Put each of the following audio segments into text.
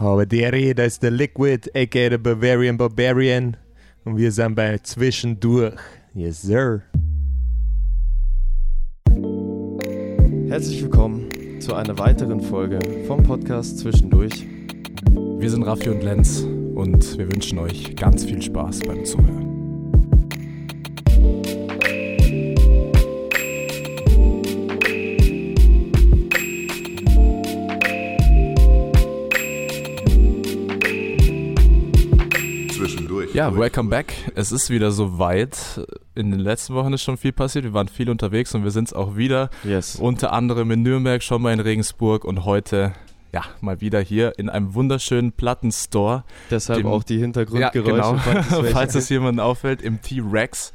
Aber der das ist der Liquid, aka der Bavarian Barbarian. Und wir sind bei Zwischendurch. Yes, sir. Herzlich willkommen zu einer weiteren Folge vom Podcast Zwischendurch. Wir sind Raffi und Lenz und wir wünschen euch ganz viel Spaß beim Zuhören. Ja, welcome back. Es ist wieder soweit. In den letzten Wochen ist schon viel passiert. Wir waren viel unterwegs und wir sind es auch wieder. Yes. Unter anderem in Nürnberg, schon mal in Regensburg und heute, ja, mal wieder hier in einem wunderschönen Plattenstore. Deshalb dem- auch die Hintergrundgeräusche, genau. falls falls es jemandem auffällt, im T-Rex.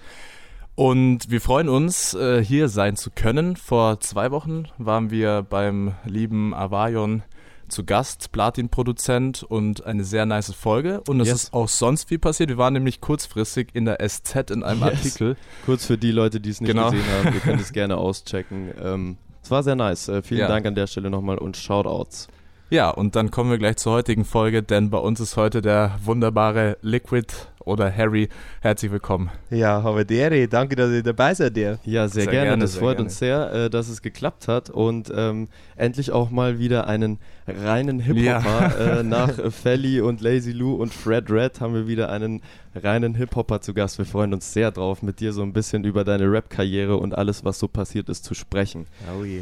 Und wir freuen uns, äh, hier sein zu können. Vor zwei Wochen waren wir beim lieben Avarion zu Gast, Platin-Produzent und eine sehr nice Folge. Und es Yes. ist auch sonst viel passiert. Wir waren nämlich kurzfristig in der SZ in einem Yes. Artikel. Kurz für die Leute, die es nicht Genau. gesehen haben, ihr könnt es gerne auschecken. Ähm, es war sehr nice. Äh, vielen Ja. Dank an der Stelle nochmal und Shoutouts. Ja, und dann kommen wir gleich zur heutigen Folge, denn bei uns ist heute der wunderbare Liquid oder Harry. Herzlich willkommen. Ja, aber der, danke, dass ihr dabei seid, der. Ja, sehr, Sehr gerne. gerne, Das sehr freut gerne. uns sehr, äh, dass es geklappt hat und ähm, endlich auch mal wieder einen reinen Hip-Hopper. Äh, nach Felly und Lazy Lou und Fred Red haben wir wieder einen reinen Hip-Hopper zu Gast. Wir freuen uns sehr drauf, mit dir so ein bisschen über deine Rap-Karriere und alles, was so passiert ist, zu sprechen. Oh je.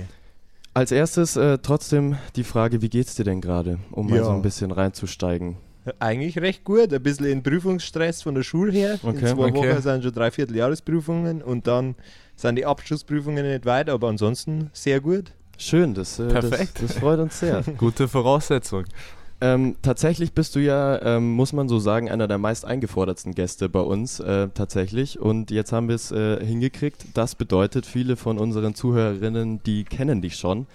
Als erstes äh, trotzdem die Frage, wie geht's dir denn gerade, um mal Ja. so ein bisschen reinzusteigen? Eigentlich recht gut. Ein bisschen in Prüfungsstress von der Schule her. Okay, in zwei okay. Wochen sind schon dreiviertel Jahresprüfungen und dann sind die Abschlussprüfungen nicht weit, aber ansonsten sehr gut. Schön, das, äh, Perfekt. das, das freut uns sehr. Gute Voraussetzung. Ähm, tatsächlich bist du ja, ähm, muss man so sagen, einer der meist eingefordertsten Gäste bei uns äh, tatsächlich. Und jetzt haben wir es äh, hingekriegt. Das bedeutet, viele von unseren Zuhörerinnen, die kennen dich schon.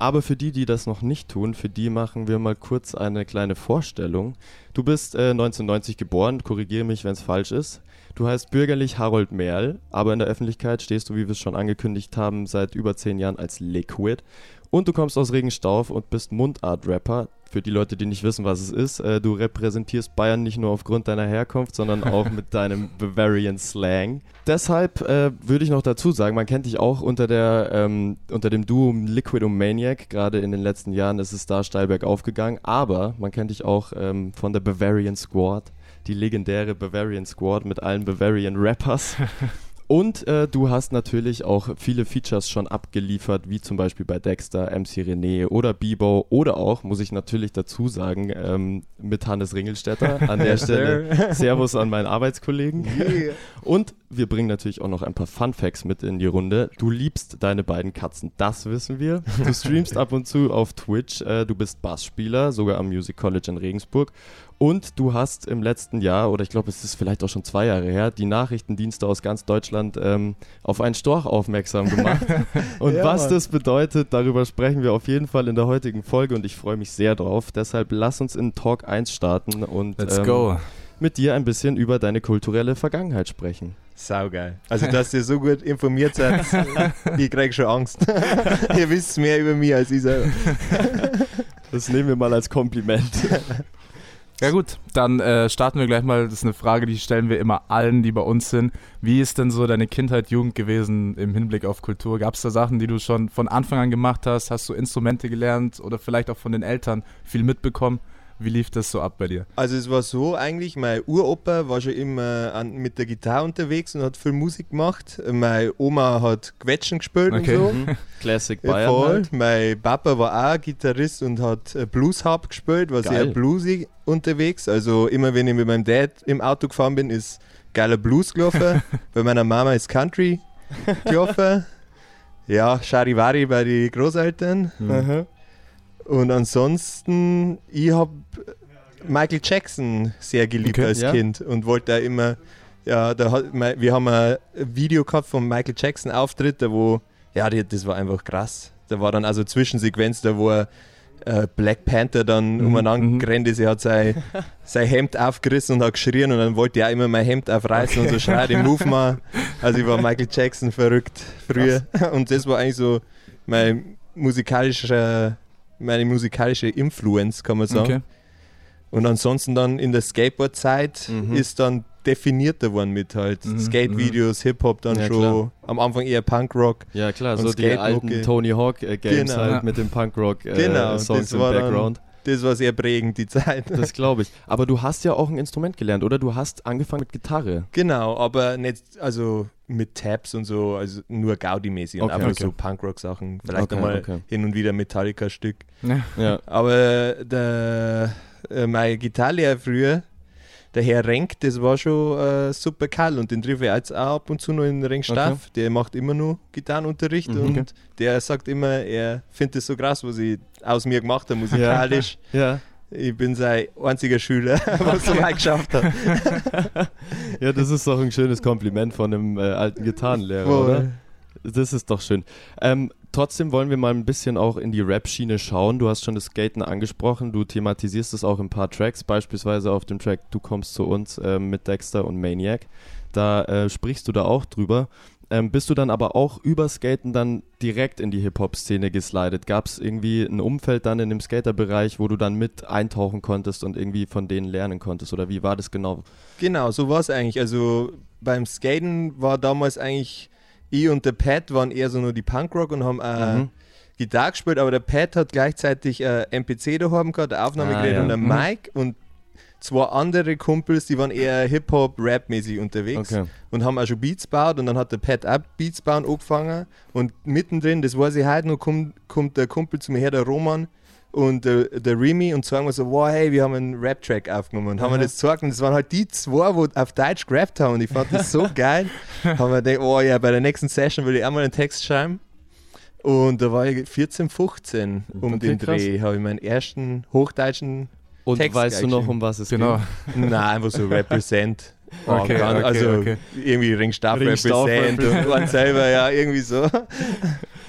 Aber für die, die das noch nicht tun, für die machen wir mal kurz eine kleine Vorstellung. Du bist äh, 1990 geboren, korrigiere mich, wenn es falsch ist. Du heißt bürgerlich Harold Merl, aber in der Öffentlichkeit stehst du, wie wir es schon angekündigt haben, seit über zehn Jahren als Liquid. Und du kommst aus Regenstauf und bist Mundart-Rapper. Für die Leute, die nicht wissen, was es ist, äh, du repräsentierst Bayern nicht nur aufgrund deiner Herkunft, sondern auch mit deinem Bavarian Slang. Deshalb äh, würde ich noch dazu sagen, man kennt dich auch unter, der, ähm, unter dem Duo Liquid und Maniac. Gerade in den letzten Jahren ist es da steil bergauf gegangen. Aber man kennt dich auch ähm, von der Bavarian Squad, die legendäre Bavarian Squad mit allen Bavarian Rappers. Und äh, du hast natürlich auch viele Features schon abgeliefert, wie zum Beispiel bei Dexter, MC René oder Bebo oder auch, muss ich natürlich dazu sagen, ähm, mit Hannes Ringelstetter. An der Stelle Servus an meinen Arbeitskollegen. Yeah. Und wir bringen natürlich auch noch ein paar Fun Facts mit in die Runde. Du liebst deine beiden Katzen, das wissen wir. Du streamst ab und zu auf Twitch, äh, du bist Bassspieler, sogar am Music College in Regensburg. Und du hast im letzten Jahr, oder ich glaube, es ist vielleicht auch schon zwei Jahre her, die Nachrichtendienste aus ganz Deutschland ähm, auf einen Storch aufmerksam gemacht. Und Ja, was Mann. das bedeutet, darüber sprechen wir auf jeden Fall in der heutigen Folge und ich freue mich sehr drauf. Deshalb lass uns in Talk 1 starten und Let's ähm, go. mit dir ein bisschen über deine kulturelle Vergangenheit sprechen. Saugeil. Also, dass ihr so gut informiert seid, ich krieg schon Angst. ihr wisst mehr über mich als ich selber. Das nehmen wir mal als Kompliment. Ja gut, dann äh, starten wir gleich mal. Das ist eine Frage, die stellen wir immer allen, die bei uns sind. Wie ist denn so deine Kindheit, Jugend gewesen im Hinblick auf Kultur? Gab es da Sachen, die du schon von Anfang an gemacht hast? Hast du Instrumente gelernt oder vielleicht auch von den Eltern viel mitbekommen? Wie lief das so ab bei dir? Also es war so eigentlich, mein Uropa war schon immer an, mit der Gitarre unterwegs und hat viel Musik gemacht. Meine Oma hat Quetschen gespielt Okay. und so. Mhm. Classic Bayern voll. halt. Mein Papa war auch Gitarrist und hat äh, Blues-Harp gespielt, war sehr Geil. bluesig unterwegs. Also immer wenn ich mit meinem Dad im Auto gefahren bin, ist geiler Blues gelaufen. bei meiner Mama ist Country gelaufen. Ja, Charivari bei den Großeltern. Mhm. Und ansonsten, ich habe Michael Jackson sehr geliebt Okay, als ja. Kind und wollte da immer, ja, da hat, wir haben ein Video gehabt vom Michael Jackson Auftritt, da wo, ja, das war einfach krass. Da war dann also Zwischensequenz, da wo er äh, Black Panther dann Mhm, umeinander mhm. gerannt ist, er hat sein, sein Hemd aufgerissen und hat geschrien und dann wollte er auch immer mein Hemd aufreißen und so schreit im Move mal. Also ich war Michael Jackson verrückt früher und das war eigentlich so mein musikalischer, meine musikalische Influence, kann man sagen. Okay. Und ansonsten dann in der Skateboard-Zeit Mhm. ist dann definierter worden mit halt Mhm, Skate-Videos, Hip-Hop dann Ja, schon. klar. Am Anfang eher Punkrock. Ja, klar, Und so die alten Tony Hawk äh, Games Genau. halt Ja. mit dem Punkrock äh, Genau, im Background. Das war sehr prägend, die Zeit. Das glaube ich. Aber du hast ja auch ein Instrument gelernt, oder? Du hast angefangen mit Gitarre. Genau, aber nicht, also mit Tabs und so, also nur Gaudi-mäßig und Okay, einfach okay. so Punkrock-Sachen. Vielleicht Okay, einmal okay. hin und wieder Metallica-Stück. Ja. Ja. Aber der, äh, mein Gitarrlehrer früher, der Herr Renk, das war schon äh, super kall und den treffe ich jetzt auch ab und zu noch in Ringstaff. Der macht immer nur Gitarrenunterricht Mhm. und Okay. der sagt immer, er findet es so krass, was ich aus mir gemacht habe, musikalisch. Ja. Ich bin sein einziger Schüler, was so weit geschafft hat. ja, das ist doch ein schönes Kompliment von einem äh, alten Gitarrenlehrer, Voll. oder? Das ist doch schön. Ähm, trotzdem wollen wir mal ein bisschen auch in die Rap-Schiene schauen. Du hast schon das Skaten angesprochen, du thematisierst es auch in ein paar Tracks, beispielsweise auf dem Track Du kommst zu uns ähm, mit Dexter und Maniac. Da äh, sprichst du da auch drüber. Ähm, bist du dann aber auch über Skaten dann direkt in die Hip-Hop-Szene geslidet? Gab es irgendwie ein Umfeld dann in dem Skaterbereich, wo du dann mit eintauchen konntest und irgendwie von denen lernen konntest? Oder wie war das genau? Genau, so war es eigentlich. Also beim Skaten war damals eigentlich ich und der Pat waren eher so nur die Punkrock und haben äh, Mhm. Gitarre gespielt, aber der Pat hat gleichzeitig äh, MPC daheim gehabt, ein Aufnahmegerät Ah, ja. und ein Mhm. Mic und zwei andere Kumpels, die waren eher Hip-Hop-Rap-mäßig unterwegs Okay. und haben auch schon Beats gebaut und dann hat der Pat auch Beats bauen angefangen und mittendrin, das weiß ich heute noch, kommt, kommt der Kumpel zu mir her, der Roman und der, der Remy und sagen wir so, wow, hey, wir haben einen Rap-Track aufgenommen und haben wir das gesagt und das waren halt die zwei, wo auf Deutsch gerappt haben und ich fand das so geil. haben wir gedacht, oh ja, bei der nächsten Session will ich auch mal einen Text schreiben. Und da war ich 14, 15 um den. Dreh, habe ich meinen ersten hochdeutschen, Und Text weißt du noch, um was es Genau. ging? nein, einfach so Represent. Okay, Ganz- okay, also okay. irgendwie Ringstaff Ringstaff Represent und man selber, ja, irgendwie so.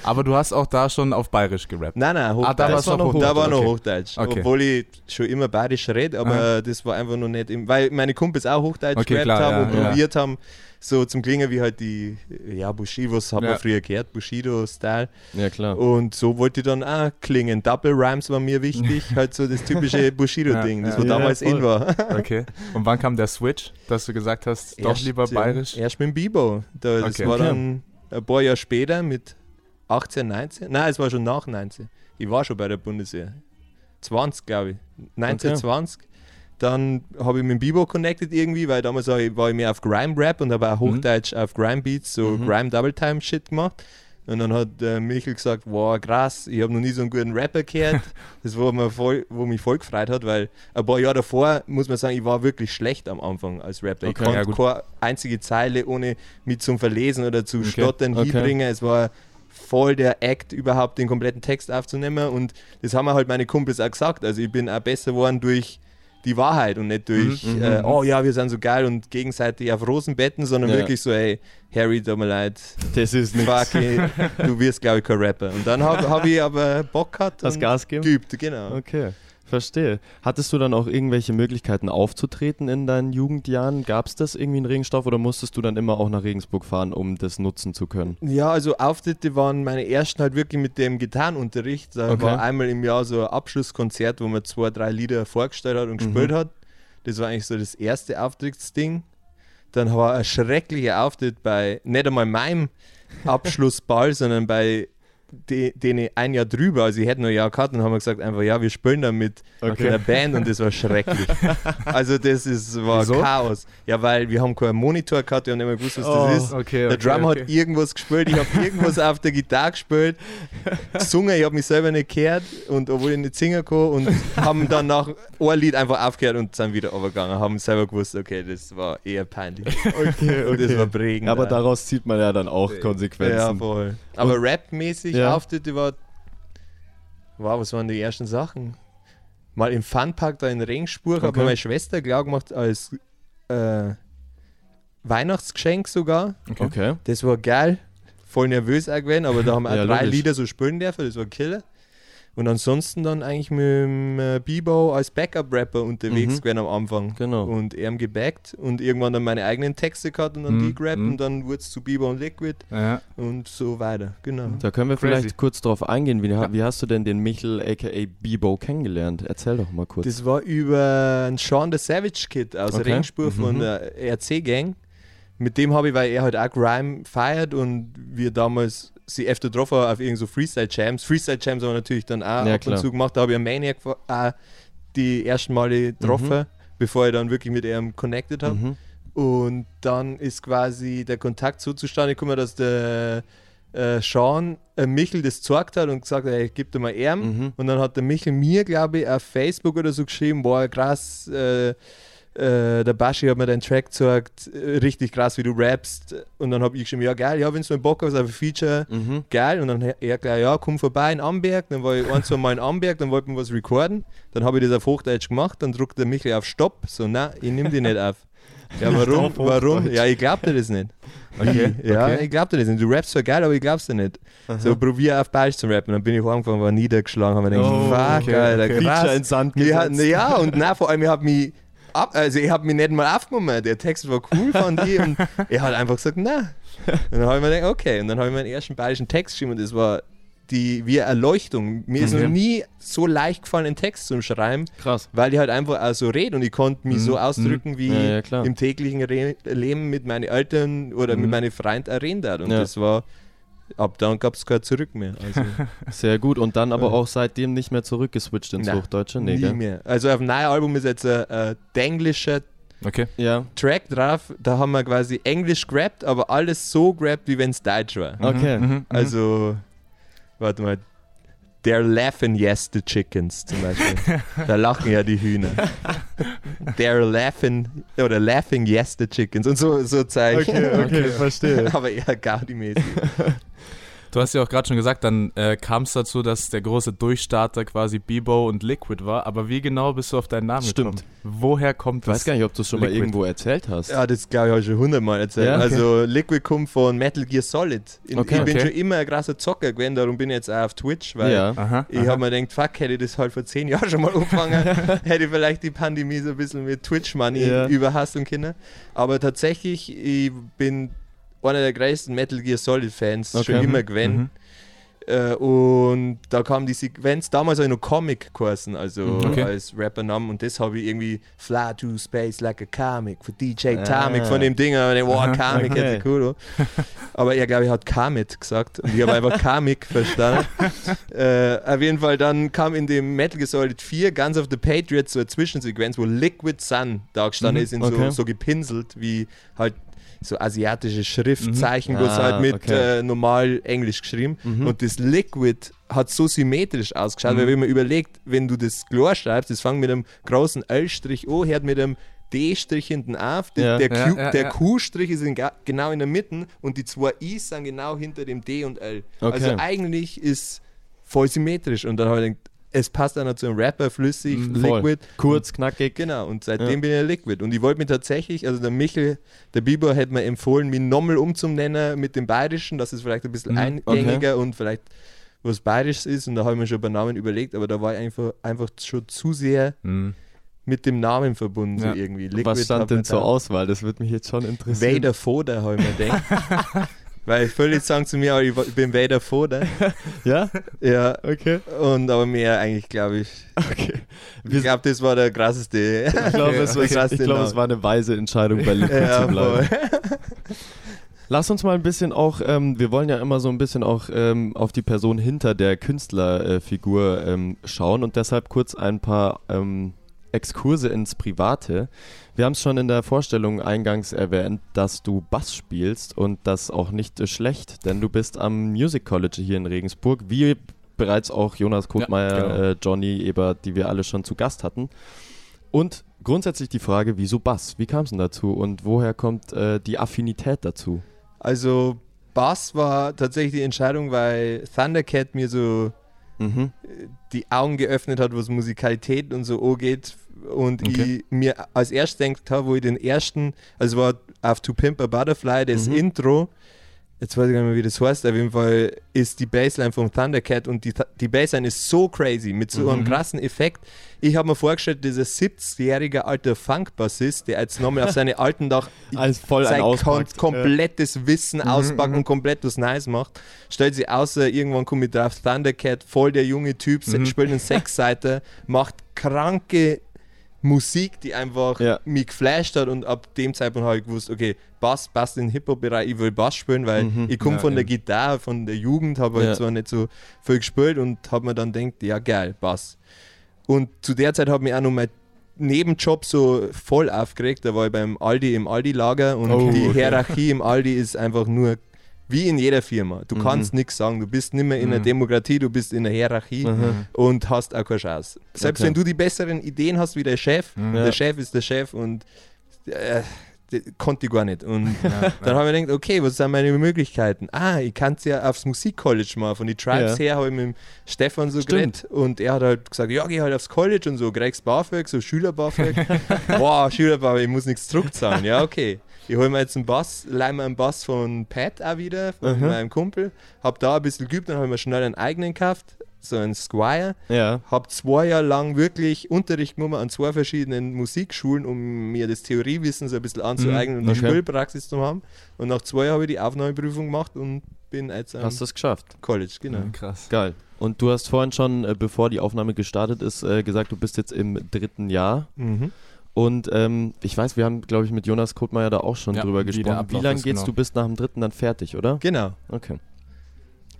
Aber du hast auch da schon auf Bayerisch gerappt. Nein, nein, Hochdeutsch. Ah, da war's noch noch Da war noch. Hochdeutsch. Okay. Obwohl ich schon immer bayerisch rede, aber Aha. das war einfach noch nicht im, weil meine Kumpels auch Hochdeutsch Okay, gerappt klar, haben ja, und ja. probiert haben, so zum Klingen wie halt die, ja, Bushidos Ja. man früher gehört, Bushido-Style. Ja, klar. Und so wollte ich dann auch klingen. Double Rhymes war mir wichtig, halt so das typische Bushido-Ding, Ja, das wo Ja, damals in war. Okay. Und wann kam der Switch, dass du gesagt hast, doch Erst, lieber Bayerisch? Erst mit dem Bibo. Da, das Okay. war Okay. dann ein paar Jahre später mit 18, 19. Nein, es war schon nach 19. Ich war schon bei der Bundeswehr. 20, glaube ich. 19, Okay. 20. Dann habe ich mit dem Bibo connected irgendwie, weil damals war ich, war ich mehr auf Grime-Rap und habe auch Mhm. Hochdeutsch auf Grime-Beats, so Mhm. Grime-Double-Time-Shit gemacht. Und dann hat äh, Michel gesagt, wow, krass, ich habe noch nie so einen guten Rapper gehört. Das war mir voll, wo mich voll gefreut hat, weil ein paar Jahre davor, muss man sagen, ich war wirklich schlecht am Anfang als Rapper. Okay, ich konnte ja, keine einzige Zeile ohne mich zum Verlesen oder zu Okay, stottern okay. hinbringen. Es war voll der Act, überhaupt den kompletten Text aufzunehmen. Und das haben mir halt meine Kumpels auch gesagt. Also ich bin auch besser geworden durch die Wahrheit und nicht durch, Mhm, äh, mhm. oh ja, wir sind so geil und gegenseitig auf Rosenbetten, sondern Ja. wirklich so, hey, Harry, tut mir leid, Das ist ey, du wirst, glaube ich, kein Rapper. Und dann habe hab ich aber Bock gehabt und Gas gegeben? geübt, genau. Okay, verstehe. Hattest du dann auch irgendwelche Möglichkeiten aufzutreten in deinen Jugendjahren? Gab es das irgendwie in Regensdorf oder musstest du dann immer auch nach Regensburg fahren, um das nutzen zu können? Ja, also Auftritte waren meine ersten halt wirklich mit dem Gitarrenunterricht. Da Okay. war einmal im Jahr so ein Abschlusskonzert, wo man zwei, drei Lieder vorgestellt hat und Mhm. gespielt hat. Das war eigentlich so das erste Auftrittsding. Dann war ein schrecklicher Auftritt bei, nicht einmal meinem Abschlussball, sondern bei de, denen ein Jahr drüber. Also ich hätte noch ein Jahr gehabt und haben gesagt einfach, ja, wir spielen da mit Okay. einer Band und das war schrecklich. also das ist, war Wieso? Chaos. Ja, weil wir haben keinen Monitor gehabt, wir haben nicht mehr gewusst, was Oh. das ist. Okay, Der Drummer hat irgendwas gespielt, ich habe irgendwas auf der Gitarre gespielt, gesungen, ich habe mich selber nicht gehört und obwohl ich nicht singen kann und haben dann nach ein Lied einfach aufgehört und sind wieder runtergegangen, haben selber gewusst, okay, das war eher peinlich. Okay, Und das war prägend. Aber daraus zieht man ja dann auch ja, Konsequenzen. voll. Aber rapmäßig Ja. Auftritte war, wow, was waren die ersten Sachen? Mal im Funpark da in Regensburg hat Okay. mir meine Schwester klar gemacht als äh, Weihnachtsgeschenk sogar. okay. Das war geil. Voll nervös auch gewesen, aber da haben wir auch Ja, drei logisch. Lieder so spielen dürfen, das war Killer. Und ansonsten dann eigentlich mit dem äh, Bebo als Backup-Rapper unterwegs Mhm. gewesen am Anfang. Genau. Und er gebackt und irgendwann dann meine eigenen Texte gehabt und dann Mhm, die gerappt mhm. und dann wurde es zu Bebo und Liquid Ja. und so weiter. Genau. Da können wir Crazy. vielleicht kurz drauf eingehen. Wie, Ja. wie hast du denn den Michel aka Bebo kennengelernt? Erzähl doch mal kurz. Das war über einen Sean the Savage Kid aus Okay. Von Mhm. der RC-Gang. Mit dem habe ich, weil er halt auch Grime feiert und wir damals sie öfter haben auf irgend so Freestyle-Jams. Freestyle-Jams haben wir natürlich dann auch Ja, ab und zu gemacht. Da habe ich Maniac auch die ersten Male getroffen, bevor ich dann wirklich mit ihm connected habe. Mhm. Und dann ist quasi der Kontakt so zustande gekommen, dass der äh, Sean äh, Michel das gezeigt hat und gesagt hat, hey, gib dir mal Arm. Mhm. Und dann hat der Michel mir, glaube ich, auf Facebook oder so geschrieben, boah, krass, äh, äh, der Baschi hat mir deinen Track gezeigt, richtig krass, wie du rappst. Und dann habe ich geschrieben, ja geil, ja, wenn du einen Bock hast auf ein Feature, Mhm. geil. Und dann er gleich, ja, komm vorbei in Amberg. Dann war ich ein, zwei Mal in Amberg, dann wollten wir was recorden. Dann habe ich das auf Hochdeutsch gemacht, dann druckt der Michel auf Stopp. So, na, ich nehme die nicht auf. Ja, warum? Warum? Ja, ich glaub dir das nicht. Okay. Ja, okay. ich glaub dir das nicht. Du rappst zwar geil, aber ich glaub's dir nicht. So, probier auf Bayerisch zu rappen. Dann bin ich heimgefahren, war niedergeschlagen, habe mir gedacht, Oh, fuck, okay, Alter, okay. krass. Feature ins Sand gesetzt. ja, und na, vor allem, ich habe mich ab, also ich habe mich nicht mal aufgenommen. Der Text war cool von dir und er hat einfach gesagt, na. Und dann habe ich mir gedacht, okay. Und dann habe ich meinen ersten bayerischen Text geschrieben und das war die wie Erleuchtung. Mir ist Okay. noch nie so leicht gefallen, einen Text zu schreiben, Krass. weil ich halt einfach auch so rede und ich konnte mich Mhm. so ausdrücken, wie Ja, ja, im täglichen Re Leben mit meinen Eltern oder mit Mhm. meinen Freunden reden. Und Ja. das war, ab dann gab es kein Zurück mehr. Also, Sehr gut. Und dann aber auch seitdem nicht mehr zurückgeswitcht ins Nein, Hochdeutsche? Nee, nie gell? mehr. Also auf dem neuen Album ist jetzt ein, ein englischer Okay. Ja. Track drauf, da haben wir quasi Englisch gerappt, aber alles so gerappt, wie wenn es Deutsch war. Okay. Mhm, mhm. Also, warte mal. They're laughing yes the chickens zum Beispiel. da lachen ja die Hühner. They're laughing oder laughing yes the chickens und so, so Zeichen. okay, verstehe. Aber eher Gaudi-mäßig. Du hast ja auch gerade schon gesagt, dann äh, kam es dazu, dass der große Durchstarter quasi Bebo und Liquid war. Aber wie genau bist du auf deinen Namen Stimmt. gekommen? Woher kommt Ich weiß das? gar nicht, ob du es schon mal Liquid. irgendwo erzählt hast. Ja, das glaube ich habe ich schon hundertmal erzählt. Ja? Okay. Also Liquid kommt von Metal Gear Solid. In, Okay. ich bin Okay. schon immer ein krasser Zocker gewesen, darum bin ich jetzt auch auf Twitch, weil ja. Aha, Ich habe mir gedacht, fuck, hätte ich das halt vor zehn Jahren schon mal angefangen, hätte ich vielleicht die Pandemie so ein bisschen mit Twitch-Money Ja. überhasten können. Aber tatsächlich, ich bin einer der größten Metal Gear Solid-Fans Okay. schon immer Mhm. gewesen. Äh, und da kam die Sequenz, damals ich noch Comic-Kursen, also Mhm. Okay. als Rapper-Namen. Und das habe ich irgendwie Fly to Space like a Comic für DJ Ah. Comic von dem Ding. Ich wow, Comic, Okay. hätte cool. Aber er, glaube ich, hat Kamit gesagt. Und ich habe einfach Comic verstanden. äh, auf jeden Fall, dann kam in dem Metal Gear Solid 4 Guns of the Patriots so eine Zwischensequenz, wo Liquid Sun da gestanden Mhm. ist, in Okay. so, so gepinselt, wie halt so asiatische Schriftzeichen, Mhm. bloß Ah, halt mit okay. äh, normal Englisch geschrieben. Mhm. Und das Liquid hat so symmetrisch ausgeschaut, Mhm. weil wenn man überlegt, wenn du das klar schreibst, das fängt mit einem großen L-Strich an, hört mit einem D-Strich hinten auf, der, Ja. der, Ja, Q, ja. Q-Strich ist in, genau in der Mitte und die zwei I's sind genau hinter dem D und L. Okay. Also eigentlich ist voll symmetrisch und dann habe ich gedacht, es passt auch noch zu einem Rapper, flüssig, voll. liquid. Kurz, knackig. Genau, und seitdem Ja. bin ich Liquid. Und ich wollte mir tatsächlich, also der Michel, der Bieber hätte mir empfohlen, mich nochmal umzunennen mit dem Bayerischen, dass es vielleicht ein bisschen Mhm, eingängiger und vielleicht was Bayerisches ist. Und da habe ich mir schon bei Namen überlegt, aber da war ich einfach, einfach schon zu sehr Mhm. mit dem Namen verbunden, Ja. so irgendwie. Liquid Was hat stand denn zur Auswahl? Das würde mich jetzt schon interessieren. Vader Foder, habe ich mir gedacht. Weil viele sagen zu mir, oh, ich bin Vader Foder. Ja? Ja, Okay. und aber mehr eigentlich, glaube ich. Okay. Ich glaube, das war der krasseste. ich glaube, es, der ich krasseste glaub, es war eine weise Entscheidung, bei Liquid ja, zu bleiben. voll. Lass uns mal ein bisschen auch, ähm, wir wollen ja immer so ein bisschen auch ähm, auf die Person hinter der Künstlerfigur ähm, schauen und deshalb kurz ein paar ähm, Exkurse ins Private. Wir haben es schon in der Vorstellung eingangs erwähnt, dass du Bass spielst und das auch nicht schlecht, denn du bist am Music College hier in Regensburg, wie bereits auch Jonas Kotmeier, genau. äh, Johnny Ebert, die wir alle schon zu Gast hatten. Und grundsätzlich die Frage, wieso Bass? Wie kam es denn dazu und woher kommt äh, die Affinität dazu? Also Bass war tatsächlich die Entscheidung, weil Thundercat mir so Mhm. die Augen geöffnet hat, was Musikalität und so angeht. Und Okay. ich mir als erstes denkt habe, wo ich den ersten, also war auf To Pimp a Butterfly, das Mhm. Intro, jetzt weiß ich gar nicht mehr, wie das heißt, auf jeden Fall ist die Bassline vom Thundercat und die, die Bassline ist so crazy, mit so einem krassen Effekt. Ich habe mir vorgestellt, dieser 70-jährige alter Funk-Bassist, der jetzt nochmal auf seine alten Dach Als voll sein auspackt. komplettes Wissen auspacken und komplett was Neues macht. Stellt sich außer, irgendwann komme ich drauf, Thundercat, voll der junge Typ, se- spielt eine Sechsseite, macht kranke Musik, die einfach Ja. mich geflasht hat und ab dem Zeitpunkt habe ich gewusst, okay, Bass passt in den Hip-Hop-Bereich, ich will Bass spielen, weil Mhm. ich komme Ja, von der. Gitarre, von der Jugend, habe halt Ja. zwar nicht so viel gespielt und habe mir dann gedacht, ja geil, Bass. Und zu der Zeit hat mich auch noch mein Nebenjob so voll aufgeregt. Da war ich beim Aldi im Aldi-Lager und Oh, die okay. Hierarchie im Aldi ist einfach nur wie in jeder Firma. Du Mhm. kannst nichts sagen. Du bist nicht mehr in einer Mhm. Demokratie, du bist in einer Hierarchie Mhm. und hast auch keine Chance. Selbst Okay. wenn du die besseren Ideen hast wie der Chef, Mhm. der Ja. Chef ist der Chef und äh, konnte ich gar nicht. Und Ja, dann habe ich gedacht, okay, was sind meine Möglichkeiten? Ah, ich kann es ja aufs Musikcollege machen. Von den Tribes Ja. her habe ich mit dem Stefan so Stimmt. geredet und er hat halt gesagt, ja, geh halt aufs College und so, kriegst BAföG, so Schüler-BAföG. Boah, Schüler-BAföG, ich muss nichts zurückzahlen. Ja, okay. Ich hole mir jetzt einen Bass, leih mir einen Bass von Pat auch wieder, von Mhm. meinem Kumpel. Hab da ein bisschen geübt, dann habe ich mir schnell einen eigenen gekauft, so einen Squire. Ja. Hab zwei Jahre lang wirklich Unterricht genommen an zwei verschiedenen Musikschulen, um mir das Theoriewissen so ein bisschen anzueignen und die okay. Spielpraxis zu haben. Und nach zwei Jahren habe ich die Aufnahmeprüfung gemacht und bin jetzt am Hast du es geschafft? College, genau. Krass. Geil. Und du hast vorhin schon, äh, bevor die Aufnahme gestartet ist, äh, gesagt, du bist jetzt im dritten Jahr. Mhm. Und ähm, ich weiß, wir haben, glaube ich, mit Jonas Kottmeier da auch schon Ja, drüber gesprochen. Wie lange geht's? genau. Du bist nach dem dritten dann fertig, oder? Genau. Okay.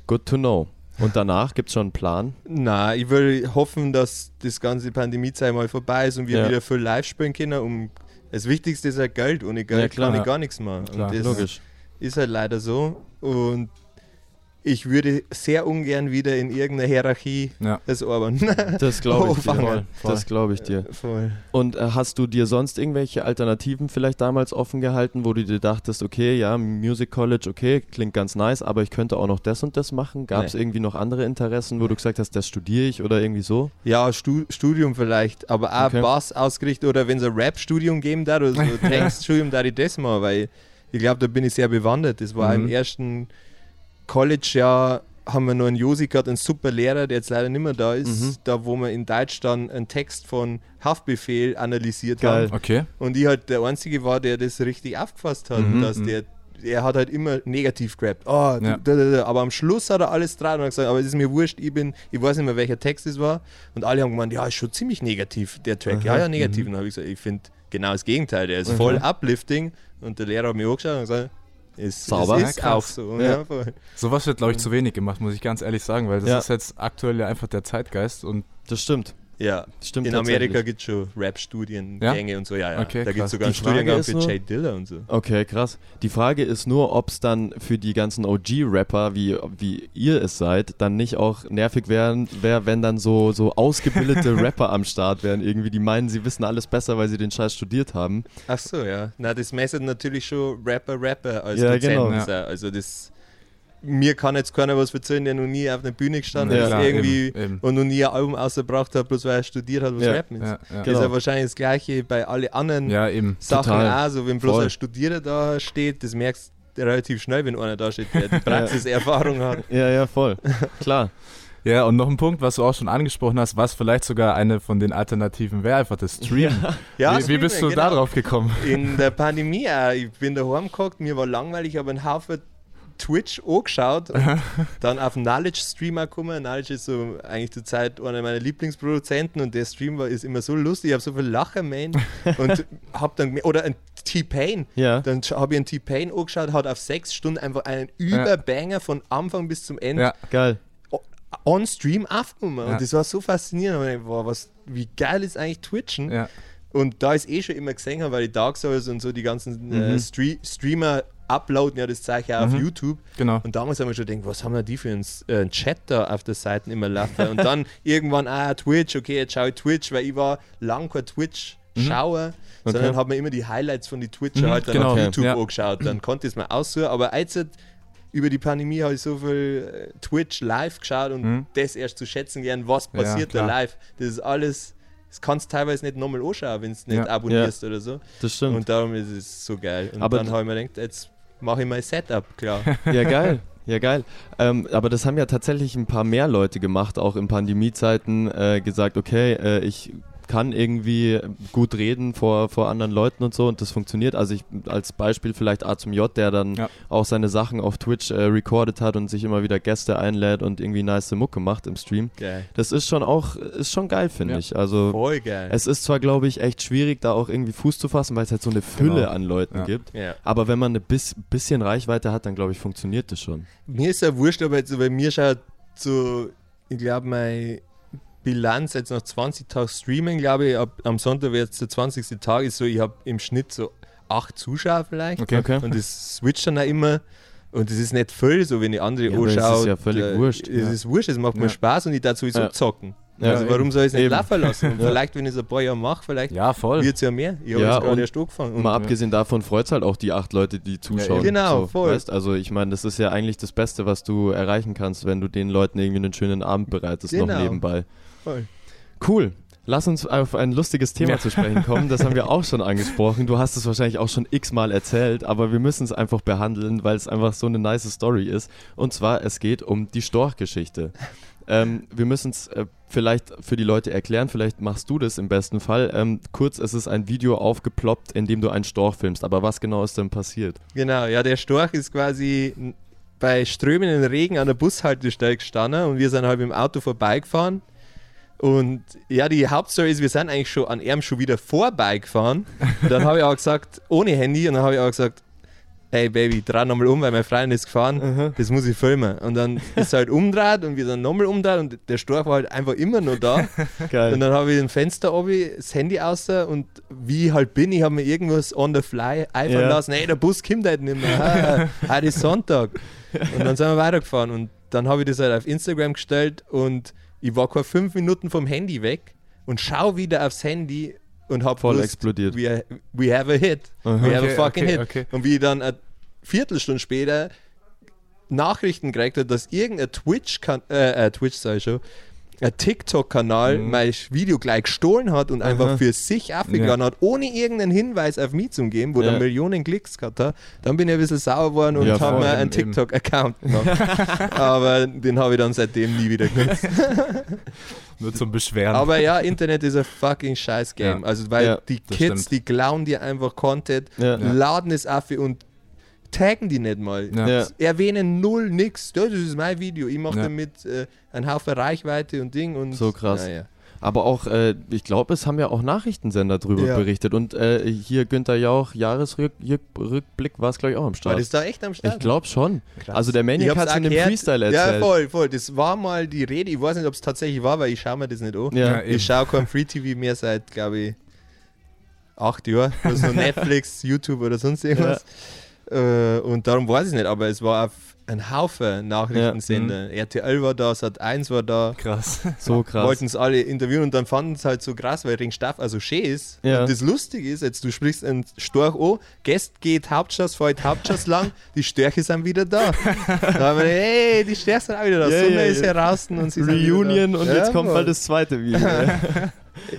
Good to know. Und danach gibt es schon einen Plan? Na, ich will hoffen, dass das ganze Pandemiezeit mal vorbei ist und wir Ja. wieder viel live spielen können. Um das Wichtigste ist halt Geld. Ohne Geld Ja, klar. kann ich Ja. gar nichts machen. Klar. Und das Logisch. ist halt leider so. Und ich würde sehr ungern wieder in irgendeiner Hierarchie Ja. das arbeiten. Das glaube ich Oh, dir. Das glaube ich dir. Voll. Und äh, hast du dir sonst irgendwelche Alternativen vielleicht damals offen gehalten, wo du dir dachtest, okay, ja, Music College, okay, klingt ganz nice, aber ich könnte auch noch das und das machen? Gab es Nee. irgendwie noch andere Interessen, wo du gesagt hast, das studiere ich oder irgendwie so? Ja, Stu Studium vielleicht, aber auch Okay. Bass ausgerichtet oder wenn es ein Rap-Studium geben darf oder so Textstudium, da ich das mal, weil ich glaube, da bin ich sehr bewandert. Das war Mhm. im ersten College-Jahr, haben wir noch einen Josi gehabt, einen super Lehrer, der jetzt leider nicht mehr da ist, Mhm. da wo wir in Deutsch dann einen Text von Haftbefehl analysiert Geil. haben. Okay. Und ich halt der Einzige war, der das richtig aufgefasst hat, Mhm. dass der er hat halt immer negativ gerappt. Oh, Ja. Aber am Schluss hat er alles dran und hat gesagt, aber es ist mir wurscht, ich bin, ich weiß nicht mehr, welcher Text es war. Und alle haben gemeint, ja, ist schon ziemlich negativ, der Track. Ja, ja, negativ. Und dann habe ich gesagt, ich finde genau das Gegenteil. Der ist voll uplifting. Und der Lehrer hat mich angeschaut und gesagt, es, Sauber. Ja, ist krass. auch so. Ja. Ja. Sowas wird, glaube ich, zu wenig gemacht, muss ich ganz ehrlich sagen, weil das Ja. ist jetzt aktuell ja einfach der Zeitgeist und Das stimmt. Ja. Stimmt In Amerika gibt es schon Rap-Studiengänge und so, ja, ja. Okay, da gibt es sogar einen Studiengang für nur- Jay Diller und so. Okay, krass. Die Frage ist nur, ob es dann für die ganzen OG-Rapper, wie, wie ihr es seid, dann nicht auch nervig wäre, wär, wenn dann so, so ausgebildete Rapper am Start wären, irgendwie, die meinen, sie wissen alles besser, weil sie den Scheiß studiert haben. Ach so, ja. Na, das messen natürlich schon Rapper, Rapper als Ja, Dozenten. genau. sein. Also das, mir kann jetzt keiner was erzählen, der noch nie auf einer Bühne gestanden Ja, ist klar, irgendwie eben, eben. und noch nie ein Album ausgebracht hat, bloß weil er studiert hat, was Ja, Rappen ist. Ja, ja. Das Genau. ist ja wahrscheinlich das Gleiche bei allen anderen ja, eben. Sachen Total. auch. So, wenn bloß Voll. ein Studierer da steht, das merkst du relativ schnell, wenn einer da steht, der die Praxiserfahrung hat. Ja, ja, voll. Klar. Ja, und noch ein Punkt, was du auch schon angesprochen hast, was vielleicht sogar eine von den Alternativen wäre, einfach das Streamen. Ja, wie, wie bist du Streaming, da genau. drauf gekommen? In der Pandemie auch. Ich bin daheim gehockt, mir war langweilig, aber einen Haufen Twitch angeschaut und dann auf Knowledge Streamer gekommen. Knowledge ist so eigentlich zur Zeit einer meiner Lieblingsproduzenten und der Stream war ist immer so lustig. Ich habe so viel Lachen, man. Und hab dann oder ein T-Pain. Ja. Dann habe ich einen T-Pain angeschaut, hat auf sechs Stunden einfach einen Überbanger von Anfang bis zum Ende Ja, Geil. on Stream aufgenommen. Ja. Und das war so faszinierend. Dachte, wow, was, wie geil ist eigentlich Twitchen? ja. Und da es eh schon immer gesehen habe, weil die Dark Souls und so die ganzen Mhm. äh, Stre Streamer uploaden ja das Zeichen auf YouTube. genau. Und damals haben wir schon gedacht, was haben wir die für einen äh, Chat da auf der Seite immer laufen? Und dann irgendwann, ah, Twitch, okay, jetzt schaue ich Twitch, weil ich war lang kein Twitch-Schauer, sondern habe mir immer die Highlights von den Twitcher Mhm, halt dann genau. auf Okay, YouTube ja. angeschaut. Dann konnte ich es mir aussuchen. Aber jetzt über die Pandemie habe ich so viel äh, Twitch live geschaut und Mhm. das erst zu schätzen gern, was Ja, passiert da klar. live. Das ist alles, das kannst du teilweise nicht nochmal anschauen, wenn du es nicht Ja. abonnierst oder so. Das stimmt. Und darum ist es so geil. Und Aber dann habe ich mir gedacht, jetzt mache ich mein Setup, klar. Ja, geil. Ja, geil. Ähm, aber das haben ja tatsächlich ein paar mehr Leute gemacht, auch in Pandemiezeiten, äh, gesagt, okay, äh, ich kann irgendwie gut reden vor, vor anderen Leuten und so und das funktioniert. Also ich als Beispiel vielleicht A zum J, der dann Ja. auch seine Sachen auf Twitch äh, recorded hat und sich immer wieder Gäste einlädt und irgendwie nice Mucke macht im Stream. Geil. Das ist schon auch, ist schon geil, finde Ja. ich. Also Voll geil. es ist zwar, glaube ich, echt schwierig, da auch irgendwie Fuß zu fassen, weil es halt so eine Fülle Genau. an Leuten Ja. gibt. Aber wenn man ein bis, bisschen Reichweite hat, dann glaube ich, funktioniert das schon. Mir ist ja wurscht, aber jetzt bei mir schaut so, ich glaube, meine Bilanz jetzt nach 20 Tagen Streaming, glaube ich, ab, am Sonntag wird der 20. Tag, ist so, ich habe im Schnitt so acht Zuschauer vielleicht. Okay. Okay. Und das switcht dann auch immer. Und das ist nicht viel, so wenn ich andere Ja, aber es anschaue. ist ja völlig äh, wurscht. Es Ja. ist wurscht, es macht mir Ja. Spaß und ich darf sowieso zocken. Also warum soll ich es nicht eben. laufen lassen? Vielleicht, wenn ich es ein paar Jahre mache, vielleicht Ja, voll. wird es ja mehr. Ich habe Ja, jetzt gerade erst angefangen. Und Mal abgesehen davon freut es halt auch die acht Leute, die zuschauen. Genau, so, voll. Weißt? Also ich meine, das ist ja eigentlich das Beste, was du erreichen kannst, wenn du den Leuten irgendwie einen schönen Abend bereitest, noch Genau. nebenbei. Voll. Cool. Lass uns auf ein lustiges Thema Ja. zu sprechen kommen. Das haben wir auch schon angesprochen. Du hast es wahrscheinlich auch schon x-mal erzählt, aber wir müssen es einfach behandeln, weil es einfach so eine nice Story ist. Und zwar, es geht um die Storch-Geschichte. Ähm, wir müssen es äh, vielleicht für die Leute erklären, vielleicht machst du das im besten Fall. Ähm, kurz, es ist ein Video aufgeploppt, in dem du einen Storch filmst. Aber was genau ist denn passiert? Genau, ja, der Storch ist quasi bei strömenden Regen an der Bushaltestelle gestanden und wir sind halt dem Auto vorbeigefahren. Und ja, die Hauptstory ist, wir sind eigentlich schon an ihm schon wieder vorbeigefahren. Und dann habe ich auch gesagt, ohne Handy, und dann habe ich auch gesagt, hey Baby, dreh nochmal um, weil meine Freundin ist gefahren, das muss ich filmen. Und dann ist er halt umdreht und wir sind nochmal umdreht und der Storch war halt einfach immer noch da. Geil. Und dann habe ich ein Fenster oben, das Handy aus und wie ich halt bin, ich habe mir irgendwas on the fly einfallen Ja. lassen. Hey, der Bus kommt halt nicht mehr. Heute ist Sonntag. Und dann sind wir weitergefahren und dann habe ich das halt auf Instagram gestellt und ich war keine fünf Minuten vom Handy weg und schau wieder aufs Handy und habe Voll explodiert. We, we have a hit. Aha. We have Okay, a fucking okay, hit. okay. Und wie ich dann eine Viertelstunde später Nachrichten gekriegt habe, dass irgendein Twitch, kann, äh, äh, Twitch sag ich schon, ein TikTok-Kanal Mhm. mein Video gleich gestohlen hat und einfach für sich aufgeladen hat, ohne irgendeinen Hinweis auf mich zu geben, wo Ja. der Millionen Klicks gehabt hat, dann bin ich ein bisschen sauer geworden und Ja, habe mir einen. TikTok-Account gemacht. Aber den habe ich dann seitdem nie wieder genutzt. Nur zum Beschweren. Aber ja, Internet ist ein fucking scheiß Game. Ja. Also, weil Ja, die Kids, stimmt. die klauen dir einfach Content, Ja. Ja. laden es auf und taggen die nicht mal. Ja. Ja. Erwähnen null nix. Ja, das ist mein Video. Ich mache Ja. damit äh, einen Haufen Reichweite und Ding. Und, So krass. Naja. Aber auch, äh, ich glaube, es haben ja auch Nachrichtensender drüber Ja. berichtet. Und äh, hier Günther Jauch, Jahresrückblick war es, glaube ich, auch am War Start. das da echt am Start? Ich glaube schon. Krass. Also der Maniac hat es in gehört. Freestyle Ja, erzählt. voll, voll. Das war mal die Rede. Ich weiß nicht, ob es tatsächlich war, weil ich schaue mir das nicht an. Ja. Ja. Ich schaue kein Free TV mehr seit, glaube ich, acht Jahren. Also Netflix, YouTube oder sonst irgendwas. Äh, und darum weiß ich nicht, aber es war auf ein Haufen Nachrichtensender. Mhm. RTL war da, Sat1 war da. Krass. So krass. Wollten es alle interviewen und dann fanden es halt so krass, weil Ringstaff also schön ist. Ja. Und das Lustige ist, jetzt du sprichst einen Storch an, Gäst geht Hauptstraß, fährt Hauptstraß lang, die Störche sind wieder da. da haben wir hey, die Störche sind auch wieder da. Ja, Sonne ja, ist ja. heraus und sie sind Reunion wieder da. und Ja, jetzt kommt voll. bald das zweite Video.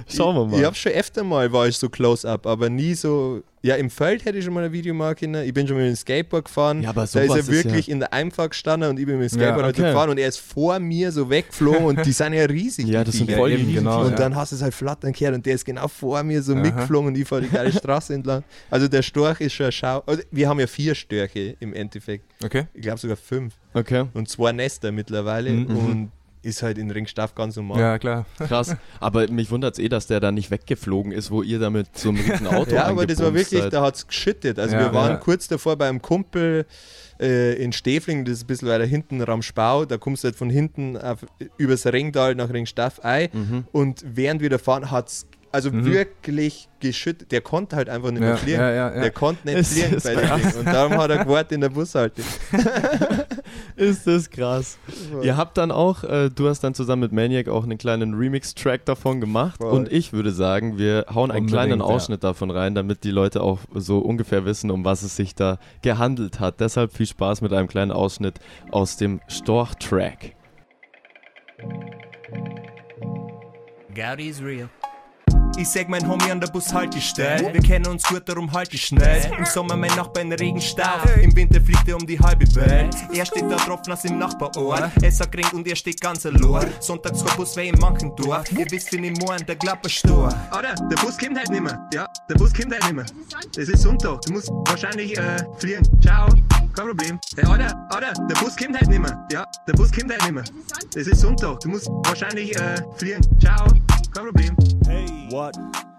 Schauen wir mal. Ich, ich habe schon öfter mal, war ich so close-up, aber nie so. Ja, im Feld hätte ich schon mal ein Video machen können. Ich bin schon mit dem Skateboard gefahren. Ja, aber da ist er ist wirklich ja- in der Einfahrt gestanden und ich bin mit dem Ja, Skateboard halt so okay. gefahren und er ist vor mir so weggeflogen und die sind ja riesig. Ja, das sind voll riesen genau. Und ja. dann hast du es halt flattern gehört und der ist genau vor mir so Aha. mitgeflogen und ich fahre die geile Straße entlang. Also der Storch ist schon ein Schau. Also wir haben ja vier Störche im Endeffekt. Okay. Ich glaube sogar fünf. Okay, Und zwei Nester mittlerweile. Mhm. Und ist halt in Ringstaff ganz normal. Ja, klar. krass. Aber mich wundert es eh, dass der da nicht weggeflogen ist, wo ihr da mit so einem riesen Auto Ja, aber das war wirklich, seid. da hat es geschüttet. Also Ja, wir waren ja. kurz davor beim Kumpel äh, in Stefling, das ist ein bisschen weiter hinten, Ramspau. Da kommst du halt von hinten auf, übers Ringtal nach Ringstaff ein. Mhm. Und während wir da fahren, hat es also Mhm. wirklich geschüttet. Der konnte halt einfach nicht mehr Ja, fliegen. ja, ja, ja. Der konnte nicht Es fliegen bei dem. Ding. Und darum hat er gewartet in der Bushalte. Ist das krass. Ihr habt dann auch, äh, du hast dann zusammen mit Maniac auch einen kleinen Remix-Track davon gemacht Voll. und ich würde sagen, wir hauen einen Unbedingt, kleinen ja. Ausschnitt davon rein, damit die Leute auch so ungefähr wissen, um was es sich da gehandelt hat. Deshalb viel Spaß mit einem kleinen Ausschnitt aus dem Storch-Track. Goudy's real. Ich sag mein Homie an der Bushaltestelle. Wir kennen uns gut, darum halt ich schnell. Im Sommer mein Nachbar in Regenstau. Im Winter fliegt er um die halbe Welt. Er steht da drauf nass im Nachbarort. Es sagt Ring und er steht ganz allein. Sonntags vor Bus weh in manchen Dorf. Ihr wisst, wie ich morgen der Klapperstor. Oder? Der Bus kommt halt nicht mehr. Ja, der Bus kommt halt nicht mehr. Das ist Sonntag. Du musst wahrscheinlich äh, fliegen. Ciao. Kein Problem. Hey, oder? Oder? Der Bus kommt halt nicht mehr. Ja, der Bus kommt halt nicht mehr. Das ist Sonntag. Du musst wahrscheinlich äh, fliegen. Ciao. Kein Problem. Hey, what?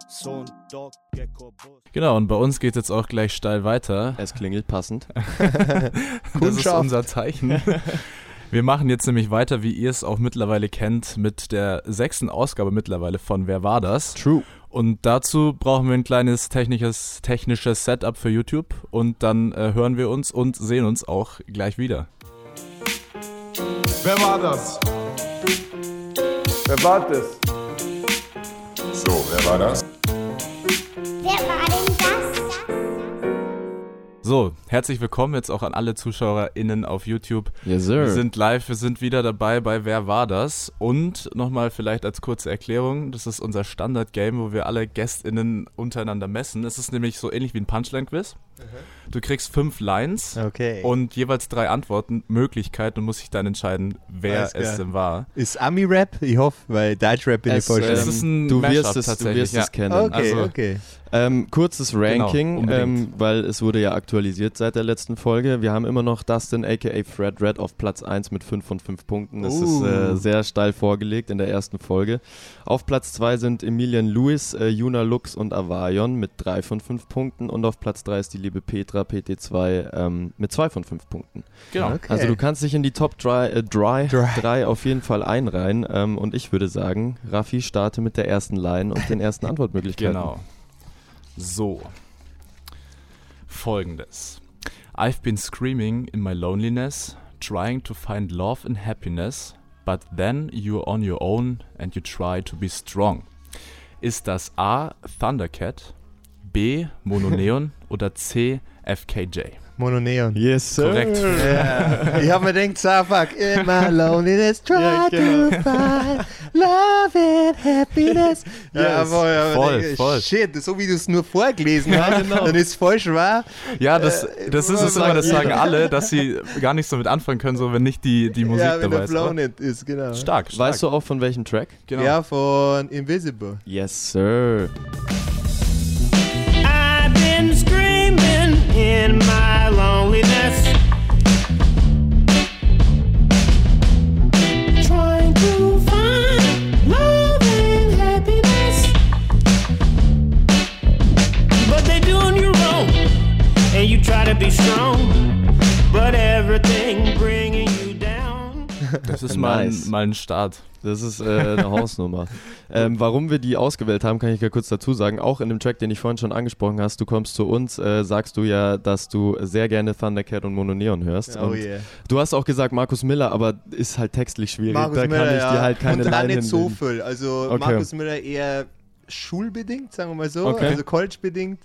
Sonntag, Gecko Bus. Genau, und bei uns geht jetzt auch gleich steil weiter. Es klingelt passend. Das ist unser Zeichen. Wir machen jetzt nämlich weiter, wie ihr es auch mittlerweile kennt, mit der sechsten Ausgabe mittlerweile von Wer war das? True. Und dazu brauchen wir ein kleines technisches, technisches Setup für YouTube und dann äh, hören wir uns und sehen uns auch gleich wieder. Wer war das? Wer war das? So, wer war das? Wer war das? So, herzlich willkommen jetzt auch an alle ZuschauerInnen auf YouTube. Yes, sir. Wir sind live, wir sind wieder dabei bei Wer war das? Und nochmal vielleicht als kurze Erklärung, das ist unser Standard-Game, wo wir alle GästInnen untereinander messen. Es ist nämlich so ähnlich wie ein Punchline-Quiz. Du kriegst fünf Lines Okay. und jeweils drei Antworten, Möglichkeiten und musst dich dann entscheiden, wer es denn war. ist Ami-Rap? Ich hoffe, weil Deutsch-Rap bin ich voll ähm, Es ein du wirst es, du tatsächlich, wirst ja. es kennen. Okay, also- okay. Ähm, kurzes Ranking, unbedingt. ähm, weil es wurde ja aktualisiert seit der letzten Folge. Wir haben immer noch Dustin aka Fred Red auf Platz 1 mit 5 von 5 Punkten. Das ist äh, Uh. sehr steil vorgelegt in der ersten Folge. Auf Platz 2 sind Emilian Lewis, äh, Juna Lux und Avarion mit 3 von 5 Punkten. Und auf Platz 3 ist die liebe Petra PT2 ähm, mit 2 von 5 Punkten. Genau. Okay. Also du kannst dich in die Top 3 äh, dry, Dry. drei auf jeden Fall einreihen. Ähm, und ich würde sagen, Raffi starte mit der ersten Line und den ersten Antwortmöglichkeiten. Genau. So. Folgendes. I've been screaming in my loneliness, trying to find love and happiness, but then you're on your own and you try to be strong. Ist das A. Thundercat, B. Mononeon oder C. FKJ? Mononeon. Yes, sir. Korrekt. Ja. ich hab mir gedacht, so fuck, in my loneliness, try Ja, genau. to find love and happiness. Ja, Yes. voll, aber Voll, denke, voll. Shit, so wie du es nur vorgelesen hast, genau. dann ist es voll schwer. Ja, das, Äh, das ist es immer, das jeder. sagen alle, dass sie gar nicht so mit anfangen können, so wenn nicht die, die Musik ja, wenn dabei ist. Aber nicht ist, genau. Stark, stark. Weißt du auch von welchem Track? Genau. Ja, von Invisible. Yes, sir. In my loneliness. Trying to find love and happiness. But they're doing you wrong. And you try to be strong. But everything. Das ist mal, Nice. ein, mal ein Start. Das ist äh, eine Hausnummer. Ähm, warum wir die ausgewählt haben, kann ich ja kurz dazu sagen. Auch in dem Track, den ich vorhin schon angesprochen hast, du kommst zu uns, äh, sagst du ja, dass du sehr gerne Thundercat und Mononeon hörst. Oh und yeah. Du hast auch gesagt Markus Miller, aber ist halt textlich schwierig. Markus da kann Müller, ich ja. dir halt keine Und Line nicht so viel. Also Okay. Markus Müller eher schulbedingt, sagen wir mal so. Okay. Also collegebedingt.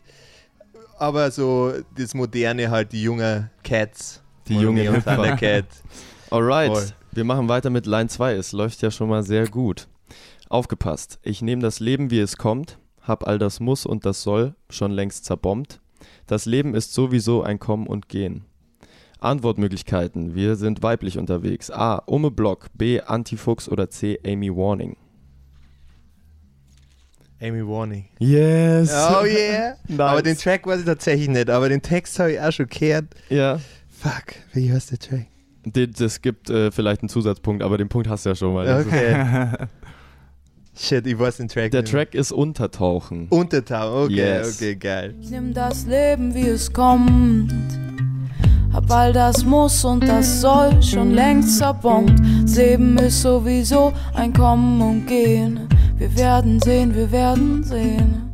Aber so das Moderne halt, die jungen Cats. Die Hipster. Thundercat. Alright, Voll. Wir machen weiter mit Line 2. Es läuft ja schon mal sehr gut. Aufgepasst. Ich nehme das Leben, wie es kommt, hab all das Muss und das Soll schon längst zerbombt. Das Leben ist sowieso ein Kommen und Gehen. Antwortmöglichkeiten. Wir sind weiblich unterwegs. A. Umme Block. B. Antifuchs oder C. Amy Warning. Amy Warning. Yes. Oh yeah. Nice. Aber den Track weiß ich tatsächlich nicht, aber den Text habe ich auch schon gehört. Ja. Fuck, wie heißt der Track? Das gibt äh, vielleicht einen Zusatzpunkt, aber den Punkt hast du ja schon mal. Das ist- Okay. Shit, ich weiß den Track Der nicht mehr. Track ist Untertauchen. Untertauchen, okay, Yes. okay, geil. Ich nimm das Leben, wie es kommt. Hab all das Muss und das Soll schon längst zerbombt. Das Leben ist sowieso ein Kommen und Gehen. Wir werden sehen, wir werden sehen.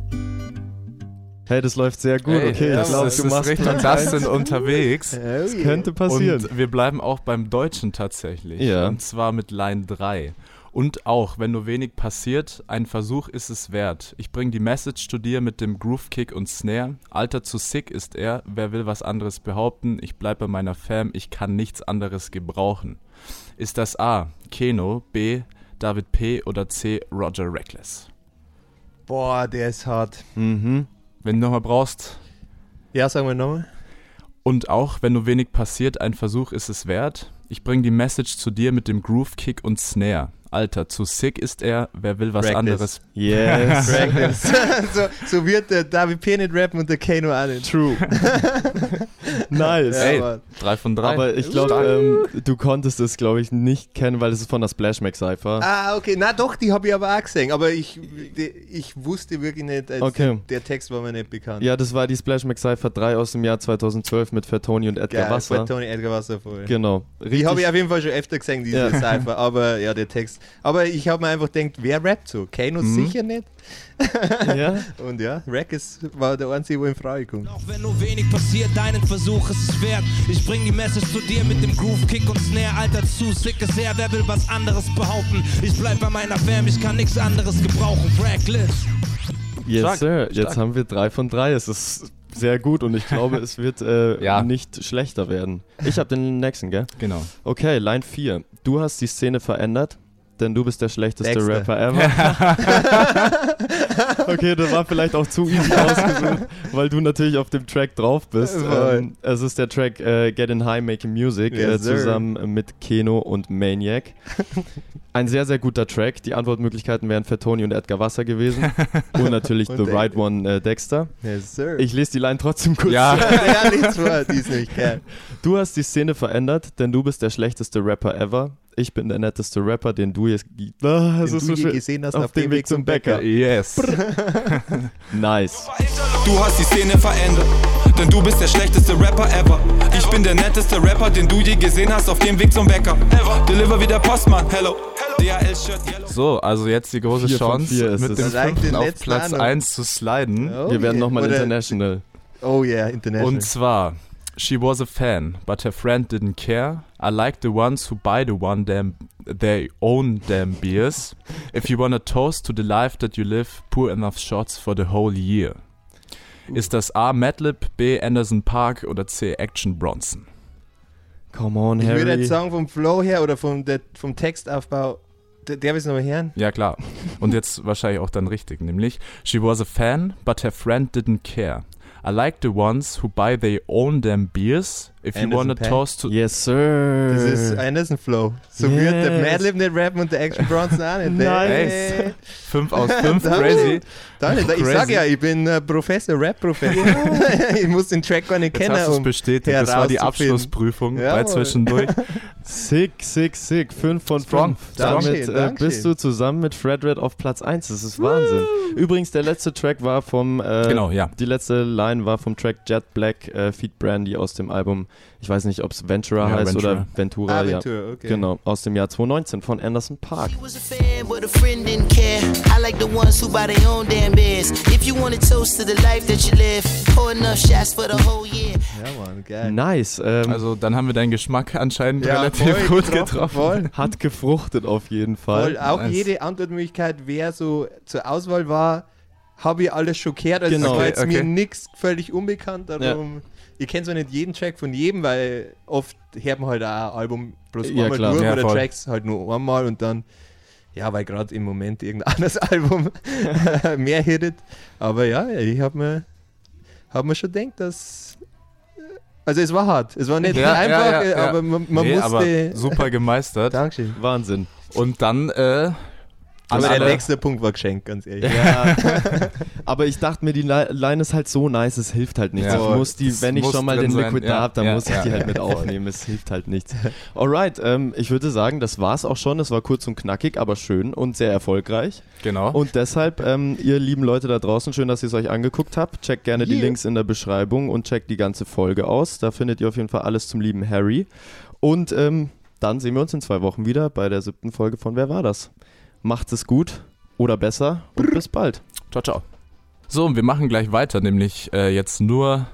Hey, das läuft sehr gut. Ey, okay, das, ich glaube, das du ist machst das eins. sind unterwegs. Yeah. Könnte passieren. Und wir bleiben auch beim Deutschen tatsächlich. Ja. Und zwar mit Line 3. Und auch, wenn nur wenig passiert, ein Versuch ist es wert. Ich bring die Message zu dir mit dem Groove Kick und Snare. Alter zu sick ist er, wer will was anderes behaupten? Ich bleib bei meiner Fam, ich kann nichts anderes gebrauchen. Ist das A. Keno, B. David P. oder C. Roger Reckless? Boah, der ist hart. Mhm. Wenn du nochmal brauchst. Ja, sagen wir nochmal. Und auch, wenn nur wenig passiert, ein Versuch ist es wert. Ich bringe die Message zu dir mit dem Groove, Kick und Snare. Alter, zu sick ist er, wer will was Practice. anderes. Yes. Practice. so, so wird der David P. nicht rappen und der Kano auch nicht. True. nice. Ey, Drei von drei. Aber ich glaube, ähm, du konntest es, glaube ich, nicht kennen, weil es ist von der Splash Mac Cypher. Ah, okay. Na doch, die habe ich aber auch gesehen. Aber ich, die, ich wusste wirklich nicht, als Okay. der Text war mir nicht bekannt. Ja, das war die Splash Mac Cypher 3 aus dem Jahr 2012 mit Fatoni und Edgar Geil, Wasser. Tony Edgar Wasser voll. Genau. Die habe ich auf jeden Fall schon öfter gesehen, diese Ja. Cypher, aber ja, der Text. Aber ich habe mir einfach gedacht, wer rappt so? Kano Mhm. sicher nicht. ja? Und ja, Rack ist, war der einzige, wo in Frage kommt. Auch wenn nur wenig passiert, deinen Versuch ist es wert. Ich bring die Message zu dir mit dem Groove, Kick und Snare. Alter, zu sick ist er, wer will was anderes behaupten? Ich bleib bei meiner Fam, ich kann nichts anderes gebrauchen. Bracklist. Yes, Stark, Sir. Jetzt stark. haben wir drei von drei. Es ist sehr gut und ich glaube, es wird äh, Ja. nicht schlechter werden. Ich habe den nächsten, gell? genau. Okay, Line 4. Du hast die Szene verändert, denn du bist der schlechteste Dexter. Rapper ever. okay, das war vielleicht auch zu easy ausgesucht, weil du natürlich auf dem Track drauf bist. Ähm, es ist der Track äh, Get in High Making Music äh, Yes, sir. zusammen mit Keno und Maniac. Ein sehr, sehr guter Track. Die Antwortmöglichkeiten wären für Tony und Edgar Wasser gewesen. und natürlich Und The Right One äh, Dexter. Yes, sir. Ich lese die Line trotzdem kurz. Ja. ja, nichts vor, die ist nämlich geil. Du hast die Szene verändert, denn du bist der schlechteste Rapper ever. Ich bin der netteste Rapper, den du jetzt. Ah, Den ist du so gesehen hast auf dem Weg zum Bäcker. Yes. Nice. Du hast die Szene verändert, denn du bist der schlechteste Rapper ever. Ich bin der netteste Rapper, den du je gesehen hast auf dem Weg zum Bäcker. Deliver wie der Postmann, hello. So, also jetzt die große Vier Chance, mit es. dem fünften auf Platz auch noch. 1 zu sliden. Oh, Wir werden yeah. nochmal international. Oh yeah, international. Und zwar, she was a fan, but her friend didn't care. I like the ones who buy the one damn their own damn beers. If you want a toast to the life that you live, pour enough shots for the whole year. Ist das A. Madlib, B. Anderson Park oder C. Action Bronson? Come on, ich würde Harry. jetzt sagen, vom Flow her oder vom, der, vom Textaufbau, der, der will es nochmal hören. Ja, klar. Und jetzt wahrscheinlich auch dann richtig, nämlich She was a fan, but her friend didn't care. I like the ones who buy their own damn beers. If you Anderson want a Paak? toast to... Yes, sir. Das ist Anderson Flow. So wird der Yes. Madlib nicht rappen und der Action Bronson auch nicht. Nice. Hey. 5 aus 5, Danke. crazy. Danke, ich Crazy. sag ja, ich bin äh, Professor, Rap-Professor. ich muss den Track gar nicht Jetzt kennen. hast um bestätigt. Das war die. Abschlussprüfung Jawohl. bei Zwischendurch. Sick, sick, sick. 5 von 5. Strong. Damit äh, bist du zusammen mit Fred Red auf Platz 1. Das ist Wahnsinn. Übrigens, der letzte Track war vom. Äh, Genau, ja. Die letzte Line war vom Track Jet Black äh, Feed Brandy aus dem Album. Ich weiß nicht, ob es Ventura Ja, heißt Ventura. oder Ventura. Ah, ja. Ventura, okay. Genau, aus dem Jahr 2019 von Anderson Park. She was a fan, but a friend didn't care. I like the ones who buy their own damn beers. If you want a toast to the life that you live, pour enough shots for the whole year. Ja, Mann, geil. Nice. Ähm, Also dann haben wir deinen Geschmack anscheinend Ja, relativ voll gut getroffen, getroffen. voll. hat gefruchtet auf jeden Fall. Voll, auch Nice. jede Antwortmöglichkeit, wer so zur Auswahl war, habe ich alles schockiert. Also Genau. es war jetzt okay. mir nichts völlig unbekannt. Darum, Ich kenne zwar nicht jeden Track von jedem, weil oft hört man halt auch ein Album bloß Ja, einmal klar. durch Ja, oder voll. Tracks halt nur einmal und dann, ja, weil gerade im Moment irgendein anderes Album mehr hittet. Aber ja, ich habe mir, hab mir schon gedacht, dass. Also es war hart. Es war nicht Ja, einfach, ja, ja, aber man, man nee, musste. aber super gemeistert. Dankeschön. Wahnsinn. Und dann äh, Aber der nächste Punkt war geschenkt, ganz ehrlich. Ja. Aber ich dachte mir, die Li- Line ist halt so nice, es hilft halt nichts. Ja. ich muss die, wenn ich schon mal den sein. Liquid Ja, da habe, dann ja, muss ich ja. die halt mit aufnehmen. Es hilft halt nichts. Alright, ähm, ich würde sagen, das war's auch schon. Es war kurz und knackig, aber schön und sehr erfolgreich. genau. Und deshalb, ähm, ihr lieben Leute da draußen, schön, dass ihr es euch angeguckt habt. Checkt gerne die Yeah. Links in der Beschreibung und checkt die ganze Folge aus. Da findet ihr auf jeden Fall alles zum lieben Harry. Und ähm, dann sehen wir uns in zwei Wochen wieder bei der siebten Folge von Wer war das? Macht es gut oder besser und bis bald. Ciao, ciao. So, und wir machen gleich weiter, nämlich äh, jetzt nur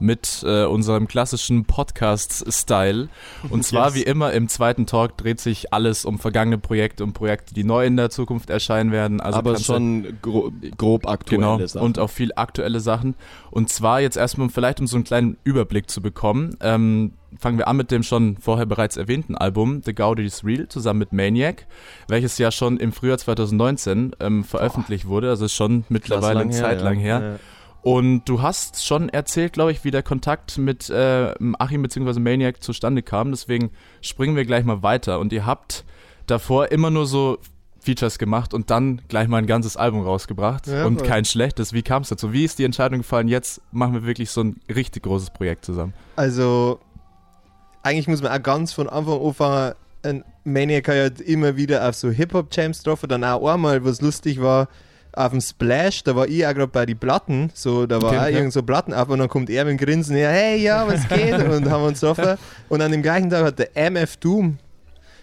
mit äh, unserem klassischen Podcast-Style. Und zwar Yes. wie immer im zweiten Talk dreht sich alles um vergangene Projekte, um Projekte, die neu in der Zukunft erscheinen werden. Also Aber schon gro grob aktuelle Genau, Sachen. und auch viel aktuelle Sachen. Und zwar jetzt erstmal vielleicht, um so einen kleinen Überblick zu bekommen, ähm, fangen wir an mit dem schon vorher bereits erwähnten Album The Gaudi is Real zusammen mit Maniac, welches ja schon im Frühjahr 2019 ähm, veröffentlicht wurde, also ist schon mittlerweile eine her, Zeit ja. lang her. Ja. Und du hast schon erzählt, glaube ich, wie der Kontakt mit äh, Achim bzw. Maniac zustande kam. Deswegen springen wir gleich mal weiter. Und ihr habt davor immer nur so Features gemacht und dann gleich mal ein ganzes Album rausgebracht. Ja, und voll. kein schlechtes. Wie kam es dazu? Wie ist die Entscheidung gefallen? Jetzt machen wir wirklich so ein richtig großes Projekt zusammen. Also, eigentlich muss man auch ganz von Anfang an anfangen. Ein Maniac hat immer wieder auf so Hip-Hop-Jams getroffen. Dann auch einmal, was lustig war, auf dem Splash, da war ich auch gerade bei den Platten, so, da war Okay, auch ja. irgend so Platten auf und dann kommt er mit dem Grinsen her, hey, ja, was geht? und haben uns getroffen. Und an dem gleichen Tag hat der MF Doom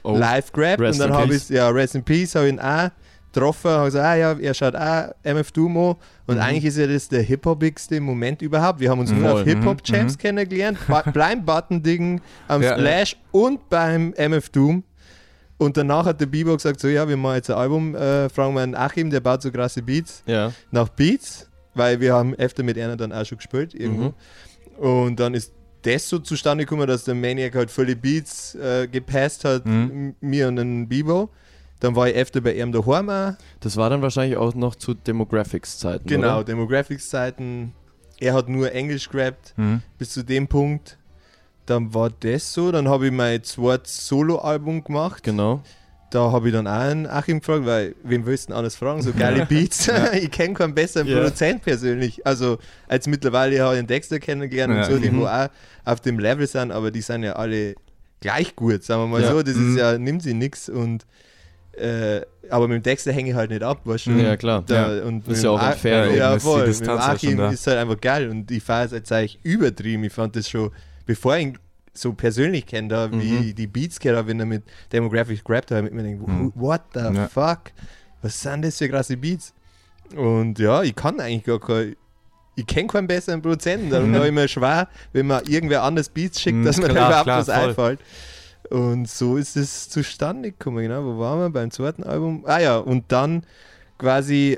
Oh, live rest und dann habe ich, ja, Rest in Peace, habe ich ihn auch getroffen, habe gesagt, ah ja, er schaut auch MF Doom an. Und Mhm. eigentlich ist ja das der hip-hopigste Moment überhaupt. Wir haben uns nur auf Hip-Hop-Jams mhm. kennengelernt, ba- beim Button-Diggen am Ja. Splash und beim MF Doom. Und danach hat der Bieber gesagt, so ja, wir machen jetzt ein Album, äh, fragen wir einen Achim, der baut so krasse Beats, Ja. nach Beats, weil wir haben öfter mit einer dann auch schon gespielt irgendwo. Und dann ist das so zustande gekommen, dass der Maniac halt volle Beats äh, gepasst hat, Mhm. mir und den Bibo. Dann war ich öfter bei ihm daheim auch. Das war dann wahrscheinlich auch noch zu Demographics-Zeiten. Genau? Demographics-Zeiten. Er hat nur Englisch gerappt Mhm. bis zu dem Punkt. Dann war das so. Dann habe ich mein zweites Solo-Album gemacht. Genau. Da habe ich dann auch einen Achim gefragt, weil wem willst du denn alles fragen? So geile Beats. ich kenne keinen besseren Ja. Produzent persönlich. Also als mittlerweile habe ich den Dexter kennengelernt Ja. und so, die Mhm. wo auch auf dem Level sind, aber die sind ja alle gleich gut, sagen wir mal Ja. so. Das Mhm. ist ja, nimmt sie nix und äh, aber mit dem Dexter hänge ich halt nicht ab, weißt du? Ja, klar. Da, und Ist ja auch unfair, Ja, voll. Mit dem ja Achim ist halt einfach geil und ich fahre es jetzt eigentlich übertrieben. Ich fand das schon, bevor ich ihn so persönlich kenne, da, wie Mhm. die Beats habe, wenn er mit Demographics gerappt hat, mit mir denke, Mhm. what the Ja. fuck? Was sind das für krasse Beats? Und ja, ich kann eigentlich gar kein, ich kenne keinen besseren Produzenten, darum Mhm. habe ich mir schwer, wenn man irgendwer anders Beats schickt, Mhm, dass mir da überhaupt was einfällt. Und so ist es zustande gekommen, genau. Wo waren wir? Beim zweiten Album? Ah ja, und dann quasi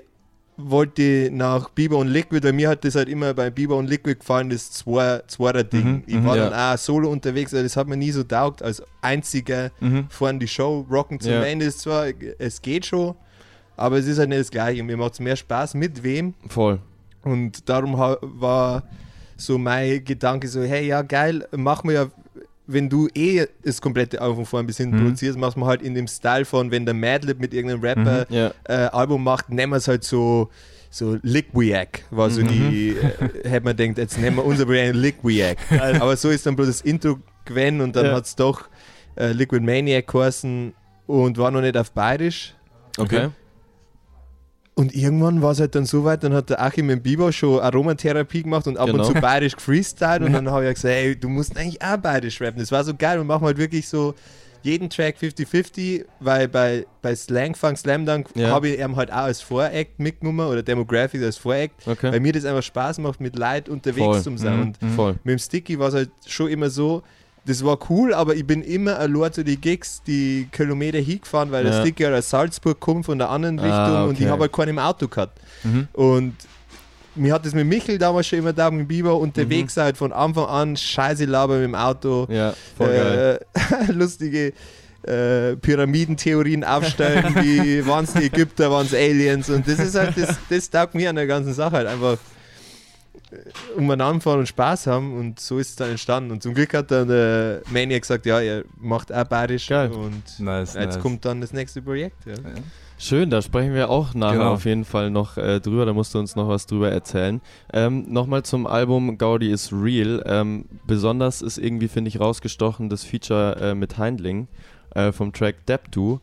wollte ich nach Bieber und Liquid, weil mir hat das halt immer bei Bieber und Liquid gefallen, das zweier Ding. Mhm, ich mhm, war ja. dann auch solo unterwegs, aber das hat mir nie so taugt, als einziger Mhm. vorne die Show rocken zu Ja. Ende ist zwar, es geht schon, aber es ist halt nicht das Gleiche. Mir macht es mehr Spaß mit wem Voll. und darum war so mein Gedanke so, hey, ja geil, machen wir ja, wenn du eh das komplette Album von vorn bis hinten Mhm. produzierst, machst du halt in dem Style von, wenn der Madlib mit irgendeinem Rapper Mhm, ja. äh, Album macht, nehmen wir es halt so, so Lickwiak, war so Mhm. die, äh, hätte man denkt, jetzt nehmen wir unser Brand Lickwiak. Aber so ist dann bloß das Intro gewesen und dann Ja. hat es doch äh, Liquid Maniac geheißen und war noch nicht auf Bayerisch. Okay. Und irgendwann war es halt dann so weit, dann hat der Achim im Biber schon Aromatherapie gemacht und ab Genau. und zu bayerisch gefreestylt und dann habe ich gesagt, hey, du musst eigentlich auch bayerisch rappen. Das war so geil und machen halt wirklich so jeden Track 50-50, weil bei, bei Slang Funk Slam Dunk Ja. habe ich eben halt auch als Voract mitgenommen oder Demographics als Voract, Okay. weil mir das einfach Spaß macht, mit Leid unterwegs Voll. zu sein. Mhm. Und Voll. mit dem Sticky war es halt schon immer so, das war cool, aber ich bin immer allein zu den Gigs die Kilometer hingefahren, weil der Ja. Sticky halt aus Salzburg kommt von der anderen Ah, Richtung und ich okay. habe halt keinen im Auto gehabt. Mhm. Und mir hat das mit Michel damals schon immer da mit dem Biber Mhm. unterwegs halt von Anfang an scheiße Laber mit dem Auto, Ja, äh, lustige äh, Pyramidentheorien aufstellen, wie waren es die Ägypter, waren es Aliens und das ist halt, das, das taugt mir an der ganzen Sache halt einfach umeinander fahren und Spaß haben und so ist es dann entstanden und zum Glück hat dann der Maniac gesagt, ja, er macht auch bayerisch Geil. und Nice, jetzt nice. kommt dann das nächste Projekt. Ja. Schön, da sprechen wir auch nachher Genau. auf jeden Fall noch äh, drüber, da musst du uns noch was drüber erzählen. Ähm, Nochmal zum Album Gaudi is Real. Ähm, besonders ist irgendwie, finde ich, rausgestochen das Feature äh, mit Heindling äh, vom Track Deptu.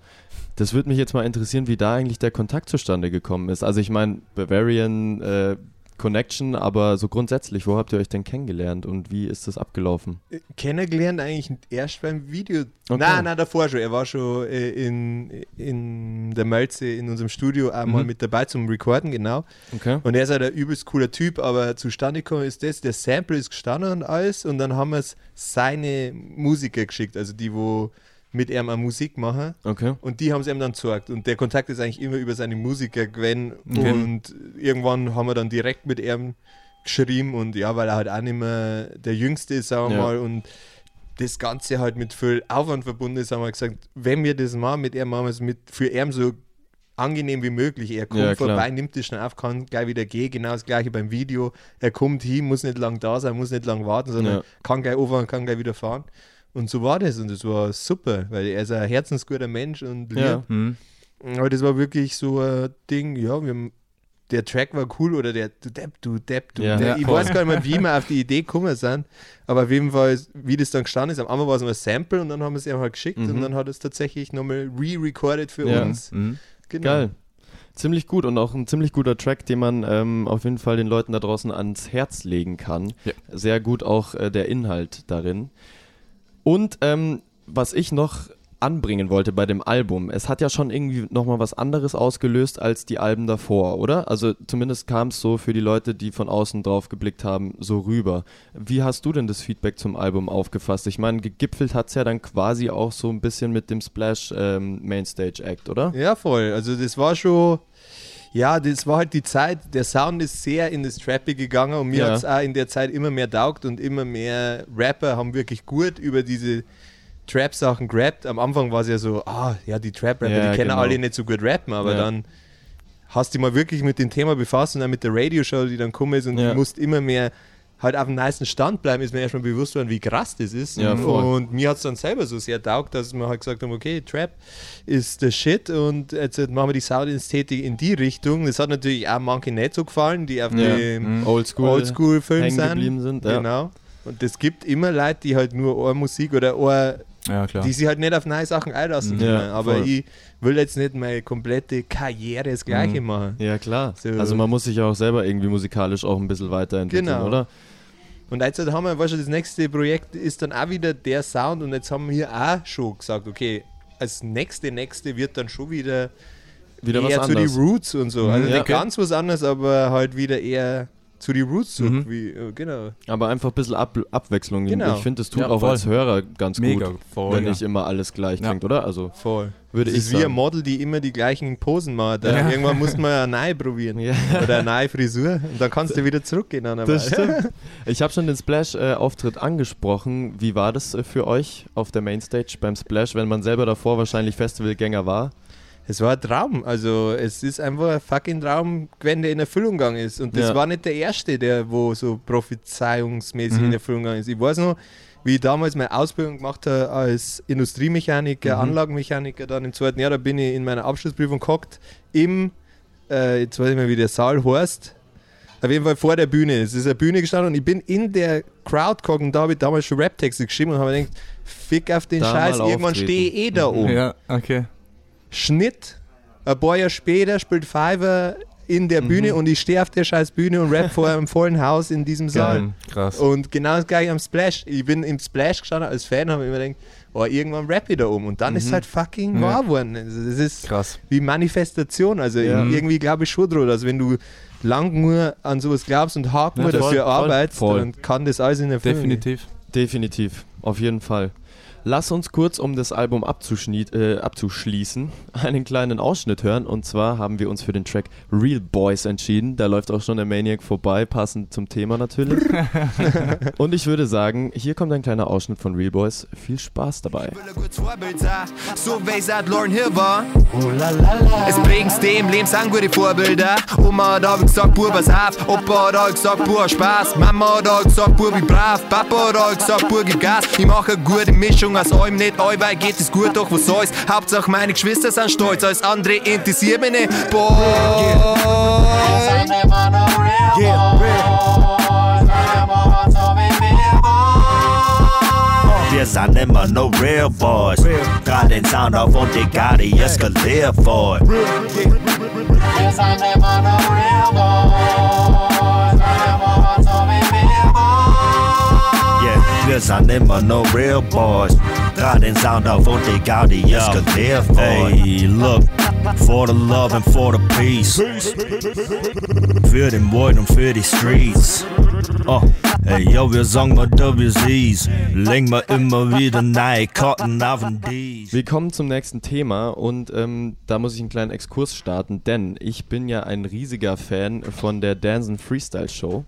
Das würde mich jetzt mal interessieren, wie da eigentlich der Kontakt zustande gekommen ist. Also ich meine, Bavarian, äh, Connection, aber so grundsätzlich, wo habt ihr euch denn kennengelernt und wie ist das abgelaufen? Kennengelernt eigentlich erst beim Video. Okay. Nein, nein, davor schon. Er war schon äh, in, in der Melze in unserem Studio einmal Mhm. mit dabei zum Recorden, genau. Okay. Und er ist halt ein übelst cooler Typ, aber zustande gekommen ist das, der Sample ist gestanden und alles und dann haben wir es seine Musiker geschickt, also die, wo mit ihm auch Musik machen. Okay. Und die haben es ihm dann gezeigt. Und der Kontakt ist eigentlich immer über seine Musiker gewesen. Okay. Und irgendwann haben wir dann direkt mit ihm geschrieben. Und ja, weil er halt auch nicht mehr der Jüngste ist, sagen wir Ja. mal. Und das Ganze halt mit viel Aufwand verbunden ist, haben wir gesagt, wenn wir das machen mit ihm, machen wir es mit für ihn so angenehm wie möglich. Er kommt Ja, vorbei, nimmt das schnell auf, kann gleich wieder gehen. Genau das gleiche beim Video. Er kommt hin, muss nicht lang da sein, muss nicht lang warten, sondern Ja. kann gleich aufhören, kann gleich wieder fahren. Und so war das und das war super, weil er ist ein herzensguter Mensch und Ja. lieb. Mhm. Aber das war wirklich so ein Ding, ja, wir haben, der Track war cool oder der du Depp, du Depp, du Ja. Depp. Ja, Ich voll. weiß gar nicht mehr, wie wir auf die Idee gekommen sind, aber auf jeden Fall, wie das dann gestanden ist, am Anfang war es nur ein Sample und dann haben wir es ihm halt geschickt Mhm. und dann hat es tatsächlich nochmal re-recorded für Ja. uns. Mhm. Genau. Geil. Ziemlich gut und auch ein ziemlich guter Track, den man ähm, auf jeden Fall den Leuten da draußen ans Herz legen kann. Ja. Sehr gut auch äh, der Inhalt darin. Und ähm, was ich noch anbringen wollte bei dem Album, es hat ja schon irgendwie nochmal was anderes ausgelöst als die Alben davor, oder? Also zumindest kam es so für die Leute, die von außen drauf geblickt haben, so rüber. Wie hast du denn das Feedback zum Album aufgefasst? Ich meine, gegipfelt hat es ja dann quasi auch so ein bisschen mit dem Splash ähm, Mainstage Act, oder? Ja, voll. Also das war schon, ja, das war halt die Zeit, der Sound ist sehr in das Trappy gegangen und mir Ja. hat es auch in der Zeit immer mehr taugt und immer mehr Rapper haben wirklich gut über diese Trap-Sachen gerappt. Am Anfang war es ja so, ah, ja, die Trap-Rapper, Ja, die können genau. alle nicht so gut rappen, aber Ja. dann hast du dich mal wirklich mit dem Thema befasst und dann mit der Radioshow, die dann gekommen ist und du musst immer mehr halt auf dem nicen Stand bleiben, ist mir erstmal bewusst worden, wie krass das ist. Ja, und mir hat es dann selber so sehr taugt, dass wir halt gesagt haben, okay, Trap ist der Shit und jetzt machen wir die Soundästhetik in die Richtung. Das hat natürlich auch manche nicht so gefallen, die auf Ja. dem Mhm. Oldschool Oldschool-Film hängen sind. geblieben sind, ja. Genau. Und es gibt immer Leute, die halt nur Ohrmusik oder Ohr, Ja, die sich halt nicht auf neue Sachen einlassen Ja, können. Aber voll. ich will jetzt nicht meine komplette Karriere das Gleiche Mhm. machen. Ja, klar. So. Also man muss sich ja auch selber irgendwie musikalisch auch ein bisschen weiterentwickeln, Genau. oder? Und jetzt haben wir, weißt du, das nächste Projekt ist dann auch wieder der Sound und jetzt haben wir auch schon gesagt, okay, als nächste, nächste wird dann schon wieder, Wieder was eher zu die anderes. Roots und so. Mhm. Also Ja. nicht ganz was anderes, aber halt wieder eher zu die Roots zurück. Mhm. Wie, äh, genau. Aber einfach ein bisschen Ab Abwechslung. Genau. Ich finde, das tut Ja, auch voll. als Hörer ganz Mega, gut, voll, wenn ja. nicht immer alles gleich Ja. klingt, oder? Also Voll. Würde das ich ist wie ein sagen. Model, die immer die gleichen Posen macht. Da Ja. Irgendwann muss man ja neu probieren. Ja. Oder eine neue Frisur. Und dann kannst du wieder zurückgehen. An der Das stimmt. Ich habe schon den Splash-Auftritt angesprochen. Wie war das äh, für euch auf der Mainstage beim Splash, wenn man selber davor wahrscheinlich Festivalgänger war? Es war ein Traum. Also es ist einfach ein fucking Traum, wenn der in Erfüllung gegangen ist. Und das Ja. war nicht der erste, der wo so prophezeiungsmäßig Mhm. in Erfüllung gegangen ist. Ich weiß noch, wie ich damals meine Ausbildung gemacht habe als Industriemechaniker, Mhm. Anlagenmechaniker, dann im zweiten Jahr, da bin ich in meiner Abschlussprüfung gehockt, im, äh, jetzt weiß ich mal, wie der Saal heißt, auf jeden Fall vor der Bühne. Es ist eine Bühne gestanden und ich bin in der Crowd gehockt und da habe ich damals schon Rap-Texte geschrieben und habe mir gedacht, fick auf den Da Scheiß, irgendwann stehe ich eh da Mhm. oben. Ja, okay. Schnitt, ein paar Jahre später spielt Fiverr in der Mhm. Bühne und ich stehe auf der scheiß Bühne und rap vor einem vollen Haus in diesem Saal. Geil. Krass. Und genau das gleiche am Splash. Ich bin im Splash gestanden als Fan, habe mir gedacht, oh, irgendwann rap ich da um. Und dann ist es halt fucking Ja. wahr geworden. Das ist Krass. wie Manifestation. Also Ja. irgendwie glaube ich schon dran, dass wenn du lang nur an sowas glaubst und hart Ja, nur voll, dafür voll, arbeitest, voll. dann kann das alles in gehen. Definitiv. Definitiv, auf jeden Fall. Lass uns kurz, um das Album äh, abzuschließen, einen kleinen Ausschnitt hören. Und zwar haben wir uns für den Track Real Boys entschieden. Da läuft auch schon der Maniac vorbei, passend zum Thema natürlich. Und ich würde sagen, hier kommt ein kleiner Ausschnitt von Real Boys. Viel Spaß dabei. Es bringt's dem Leben sind gute Vorbilder. Oma hat auch gesagt, Bub, was auf. Opa hat auch gesagt, Bub, Spaß. Mama hat auch gesagt, Bub, wie brav. Papa hat auch gesagt, Bub, gib Gas. Ich mache eine gute Mischung aus allem, nicht allweil geht es gut, doch was soll's. Hauptsache meine Geschwister sind stolz, alles andere interessiert mich nicht. Boy. Wir sind immer no real boys. Gerade den Sound auf und die Garde eskaliert vor. Wir sind immer noch real boys. Wir sind immer noch real boys. Dreh den Sound auf und egal, die ist gedealt, Ey, look, for the love and for the peace. Für den Void und für die Streets. Oh, ey, yo, wir sagen mal WCs. Legen wir immer wieder neue Karten auf den Ds. Wir kommen zum nächsten Thema und ähm, da muss ich einen kleinen Exkurs starten, denn ich bin ja ein riesiger Fan von der Dansen Freestyle Show.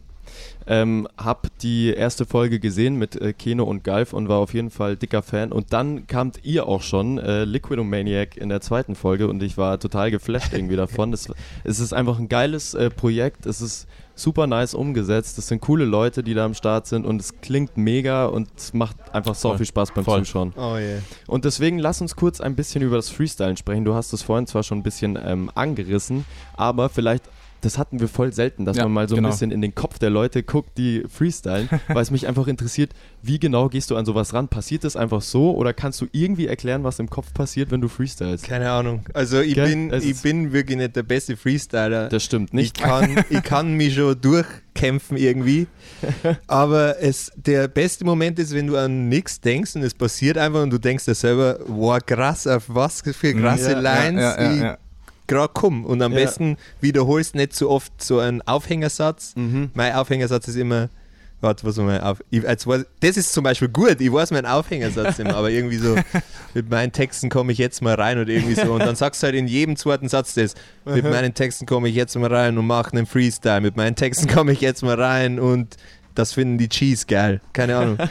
Ähm, hab die erste Folge gesehen mit äh, Keno und Galf und war auf jeden Fall dicker Fan. Und dann kamt ihr auch schon, äh, Liquidomaniac, in der zweiten Folge und ich war total geflasht irgendwie davon. Das, es ist einfach ein geiles äh, Projekt. Es ist super nice umgesetzt. Es sind coole Leute, die da am Start sind und es klingt mega und es macht einfach so Voll. viel Spaß beim Voll. Zuschauen. Oh yeah. Und deswegen lass uns kurz ein bisschen über das Freestylen sprechen. Du hast es vorhin zwar schon ein bisschen ähm, angerissen, aber vielleicht, das hatten wir voll selten, dass Ja, man mal so genau. ein bisschen in den Kopf der Leute guckt, die freestylen, weil es mich einfach interessiert, wie genau gehst du an sowas ran? Passiert das einfach so oder kannst du irgendwie erklären, was im Kopf passiert, wenn du freestylst? Keine Ahnung. Also ich Gell? bin, ich bin wirklich nicht der beste Freestyler. Das stimmt nicht. Ich kann, ich kann mich schon durchkämpfen irgendwie. Aber es, der beste Moment ist, wenn du an nichts denkst und es passiert einfach und du denkst dir selber, wow, krass, auf was für krasse Ja, ja, Lines ja, ja, ich ja. Gerade komme. Und am Ja. besten wiederholst nicht so oft so einen Aufhängersatz. Mhm. Mein Aufhängersatz ist immer, warte, was war mein auf? Ich, weiß, das ist zum Beispiel gut, ich weiß meinen Aufhängersatz immer, aber irgendwie so, mit meinen Texten komme ich jetzt mal rein oder irgendwie so. Und dann sagst du halt in jedem zweiten Satz das, mit meinen Texten komme ich jetzt mal rein und mache einen Freestyle, mit meinen Texten komme ich jetzt mal rein und das finden die Cheese geil. Keine Ahnung.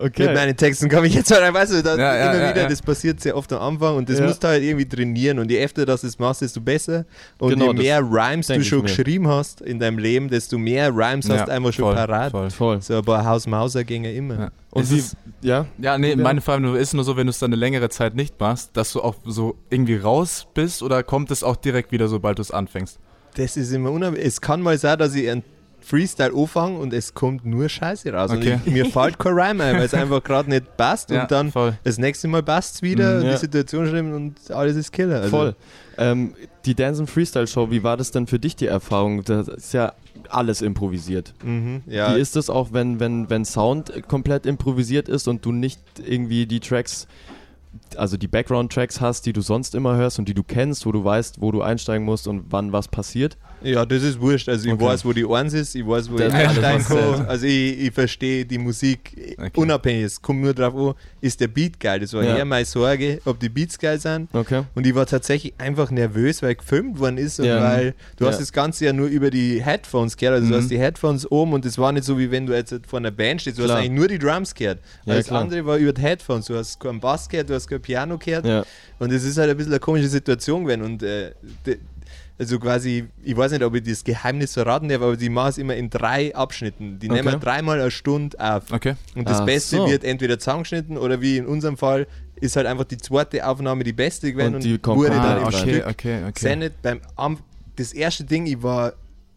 Okay. Mit meinen Texten komme ich jetzt rein. Weißt du, das Ja, ja, immer ja, wieder, ja. das passiert sehr oft am Anfang und das Ja. musst du halt irgendwie trainieren. Und je öfter das es machst, desto besser. Und Genau, je mehr Rhymes du schon geschrieben hast in deinem Leben, desto mehr Rhymes hast du einmal schon voll, parat. Voll. Voll. So ein paar Haus-Mauser-Gänge immer. Ja. Und Es wie, ist- ja? Ja, nee, Ja. meine Frage nur ist nur so, wenn du es dann eine längere Zeit nicht machst, dass du auch so irgendwie raus bist oder kommt es auch direkt wieder, sobald du es anfängst? Das ist immer unheimlich. Es kann mal sein, dass ich einen Freestyle anfange und es kommt nur Scheiße raus. Okay. Ich, mir fällt kein Rhyme ein, weil es einfach gerade nicht passt. Ja, und dann voll. das nächste Mal passt es wieder Mhm, und ja. die Situation stimmt und alles ist Killer. Also, Voll. Ähm, die Dancing Freestyle Show, wie war das denn für dich die Erfahrung? Das ist ja alles improvisiert. Mhm, ja. Wie ist das auch, wenn, wenn, wenn Sound komplett improvisiert ist und du nicht irgendwie die Tracks, also die Background-Tracks hast, die du sonst immer hörst und die du kennst, wo du weißt, wo du einsteigen musst und wann was passiert? Ja, das ist wurscht. Also ich Okay. weiß, wo die Eins ist, ich weiß, wo Das ich einsteigen kann. Also ich, ich verstehe die Musik Okay. unabhängig. Es kommt nur darauf an, ist der Beat geil. Das war Ja. eher meine Sorge, ob die Beats geil sind. Okay. Und ich war tatsächlich einfach nervös, weil gefilmt worden ist und Ja. weil du Ja. hast das Ganze ja nur über die Headphones gehört. Also du Mhm. hast die Headphones oben und das war nicht so, wie wenn du jetzt vor einer Band stehst. Du Klar. hast eigentlich nur die Drums gehört. Ja, Alles klar. andere war über die Headphones. Du hast keinen Bass gehört, du hast kein Piano gehört. Ja. Und es ist halt ein bisschen eine komische Situation gewesen. Und äh, also quasi, ich weiß nicht, ob ich das Geheimnis verraten darf, aber die machen es immer in drei Abschnitten. Die Okay. nehmen dreimal eine Stunde auf. Okay. Und das Ach Beste so. wird entweder zusammengeschnitten oder wie in unserem Fall ist halt einfach die zweite Aufnahme die beste gewesen Und und, wurde komplett dann im okay, Stück okay, okay. gesendet. Beim, am, das erste Ding, ich war,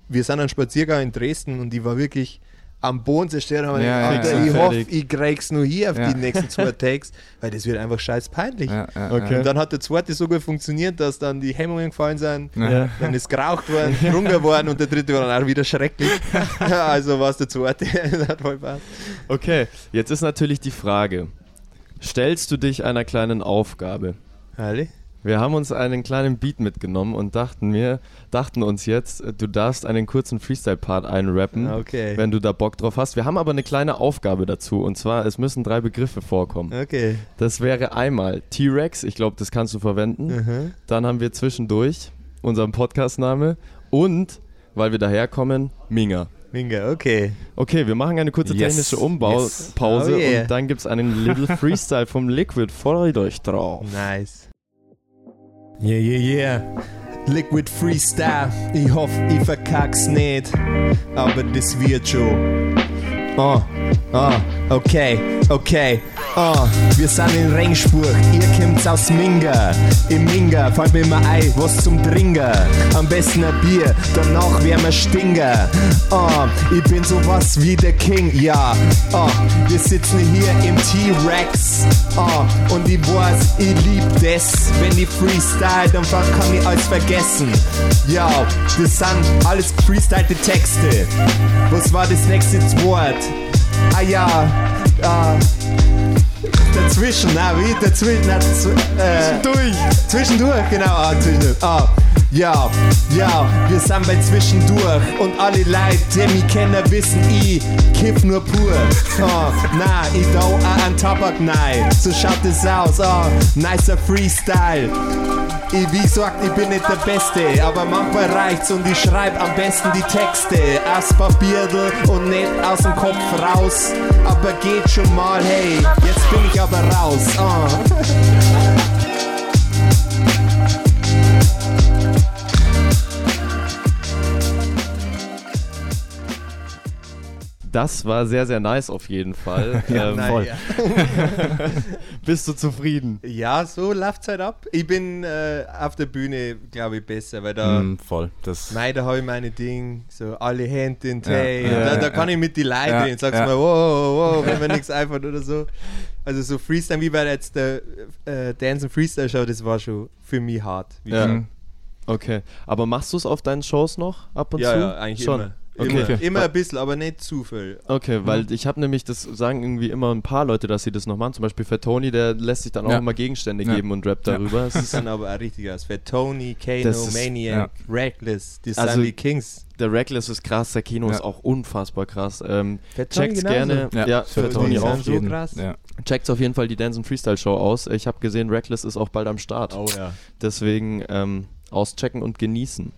wir sind einen Spaziergang in Dresden und ich war wirklich am Boden zerstört. haben wir Ja, Alter, ja. ich hoffe, ich krieg's nur hier auf Ja. die nächsten zwei Takes, weil das wird einfach scheiß peinlich. Ja, ja, Okay. Und dann hat der zweite so gut funktioniert, dass dann die Hemmungen gefallen sind. Ja. Dann ist geraucht worden, drunter worden und der dritte war dann auch wieder schrecklich. Also war es der zweite. hat voll. Okay, jetzt ist natürlich die Frage, stellst du dich einer kleinen Aufgabe? Herrlich. Wir haben uns einen kleinen Beat mitgenommen und dachten mir, dachten uns jetzt, äh, du darfst einen kurzen Freestyle-Part einrappen, Okay. wenn du da Bock drauf hast. Wir haben aber eine kleine Aufgabe dazu und zwar, es müssen drei Begriffe vorkommen. Okay. Das wäre einmal T-Rex, ich glaube, das kannst du verwenden. Mhm. Dann haben wir zwischendurch unseren Podcast-Name und, weil wir daherkommen, Minga. Minga, okay. Okay, wir machen eine kurze Yes, technische Umbaupause yes. Oh yeah. und dann gibt es einen Little Freestyle vom Liquid. Freut euch drauf. Nice. Yeah, yeah, yeah. Liquid Freestyle. Ich hoffe, ich verkack's nicht. Aber das wird schon. Oh, ah, oh, ah. okay, okay. Oh, wir sind in Rengsburg, ihr kommt aus Minga. Im Minga fällt mir immer ein, was zum Trinken. Am besten ein Bier, danach wär mir Stinger. Oh, ich bin sowas wie der King, ja. Oh, wir sitzen hier im T-Rex. Oh, und ich weiß, ich lieb das. Wenn ich freestyle, dann kann ich alles vergessen. Ja, das sind alles gefreestylte Texte. Was war das nächste Wort? Ah ja, Ah, dazwischen, na, wie? Dazwischen, dazw äh, Zwischendurch. Zwischendurch, genau. Ah, zwischendurch. Ah, ja, ja, wir sind bei Zwischendurch und alle Leute, die mich kennen, wissen, ich kiff nur pur. Ah, na, ich dau an Tabak nein. So schaut es aus. Ah, nicer Freestyle. Wie gesagt, ich bin nicht der Beste, aber manchmal reicht's und ich schreib am besten die Texte. Aus Papierdl und nicht aus dem Kopf raus. Aber geht schon mal, hey, jetzt bin ich aber raus. Ah. Das war sehr, sehr nice auf jeden Fall. Ja, ähm, voll. ja. Bist du zufrieden? Ja, so läuft's halt ab. Ich bin äh, auf der Bühne, glaube ich, besser, weil da. Mm, voll. Das, Mei, da habe ich meine Ding, so alle Hände in Ja, Tay. ja, da, da kann ja. ich mit die Leute Ja, reden. Sagst ja. mal, wow, wow, wenn mir nichts einfällt oder so. Also so Freestyle, wie bei jetzt der äh, Dance and Freestyle Show, das war schon für mich hart. wie Ja. Okay. Aber machst du es auf deinen Shows noch ab und ja, zu? ja, eigentlich Schon. immer. Okay. Immer, immer ein bisschen, aber nicht zu viel. Okay, weil ich habe nämlich, das sagen irgendwie immer ein paar Leute, dass sie das noch machen. Zum Beispiel Fat Tony, der lässt sich dann auch Ja. immer Gegenstände Ja. geben und rappt darüber. Es Das ist, sind aber auch richtig aus. Für Tony, Kano, Das ist- Maniac, Reckless, die Also- sind die Kings. der Reckless ist krass, der Kino Ja. ist auch unfassbar krass. Ähm, Fat checkt's gerne. Ja, Ja, für Fat Tony auch. so jeden. krass. Ja. Checkt's auf jeden Fall die Dance and Freestyle Show aus. Ich habe gesehen, Reckless ist auch bald am Start. Oh ja. Deswegen ähm, auschecken und genießen.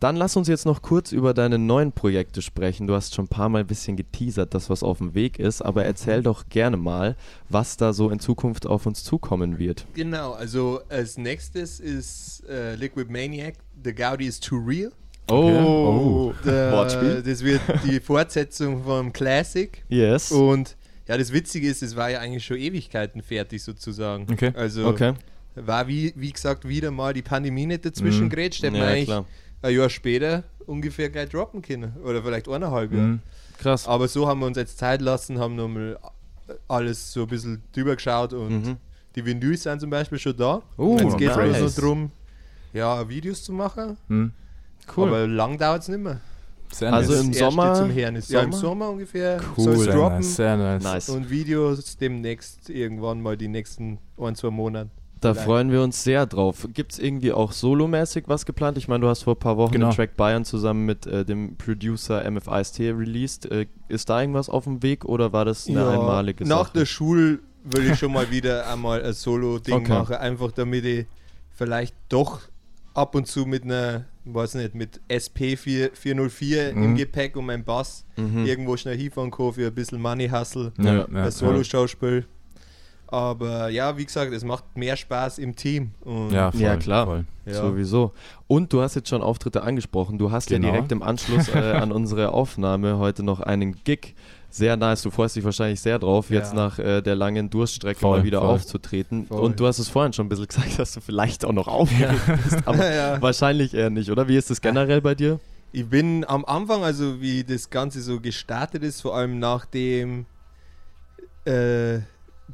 Dann lass uns jetzt noch kurz über deine neuen Projekte sprechen. Du hast schon ein paar Mal ein bisschen geteasert, das was auf dem Weg ist, aber erzähl doch gerne mal, was da so in Zukunft auf uns zukommen wird. Genau, also als nächstes ist äh, Liquid Maniac, The Gaudi is Too Real. Oh, Der, Wortspiel? Das wird die Fortsetzung vom Classic. Yes. Und ja, das Witzige ist, es war ja eigentlich schon Ewigkeiten fertig sozusagen. Okay. Also Okay. war wie, wie gesagt wieder mal die Pandemie nicht dazwischen Mhm. gerätscht. Ja, klar. Ein Jahr später ungefähr gleich droppen können. Oder vielleicht eineinhalb Jahre. Mhm. Krass. Aber so haben wir uns jetzt Zeit lassen, haben nochmal alles so ein bisschen drüber geschaut und Mhm. die Vinyls sind zum Beispiel schon da. Oh, jetzt geht es nice. bloß noch darum, ja, Videos zu machen. Mhm. Cool. Aber lang dauert es nicht mehr. Sehr Also nice. im Sommer- Zum Herrn ist. Ja, im Sommer? Sommer ungefähr Cool. soll es sehr droppen. nice. Sehr nice. Nice. Und Videos demnächst irgendwann mal die nächsten ein, zwei Monate. Da Vielleicht. freuen wir uns sehr drauf. Gibt es irgendwie auch solomäßig was geplant? Ich meine, du hast vor ein paar Wochen Genau. den Track Bayern zusammen mit äh, dem Producer MFIST released. Äh, ist da irgendwas auf dem Weg oder war das eine einmalige Nach Sache? der Schule will ich schon mal wieder einmal ein Solo-Ding Okay. machen, einfach damit ich vielleicht doch ab und zu mit einer, weiß nicht, mit SP4 404 im Mhm. Gepäck und meinem Bass Mhm. irgendwo schnell hinfahren kann für ein bisschen Money Hustle, Ja, ja, ein ja. Aber ja, wie gesagt, es macht mehr Spaß im Team. Und Ja, voll, Ja, klar. Voll. Ja. Sowieso. Und du hast jetzt schon Auftritte angesprochen. Du hast Genau. ja direkt im Anschluss äh, an unsere Aufnahme heute noch einen Gig. Sehr nice. Du freust dich wahrscheinlich sehr drauf, jetzt Ja. nach äh, der langen Durststrecke Voll, mal wieder voll. aufzutreten. Voll. Und du hast es vorhin schon ein bisschen gesagt, dass du vielleicht auch noch aufgeregt bist. Aber Ja. wahrscheinlich eher nicht, oder? Wie ist das generell bei dir? Ich bin am Anfang, also wie das Ganze so gestartet ist, vor allem nachdem äh,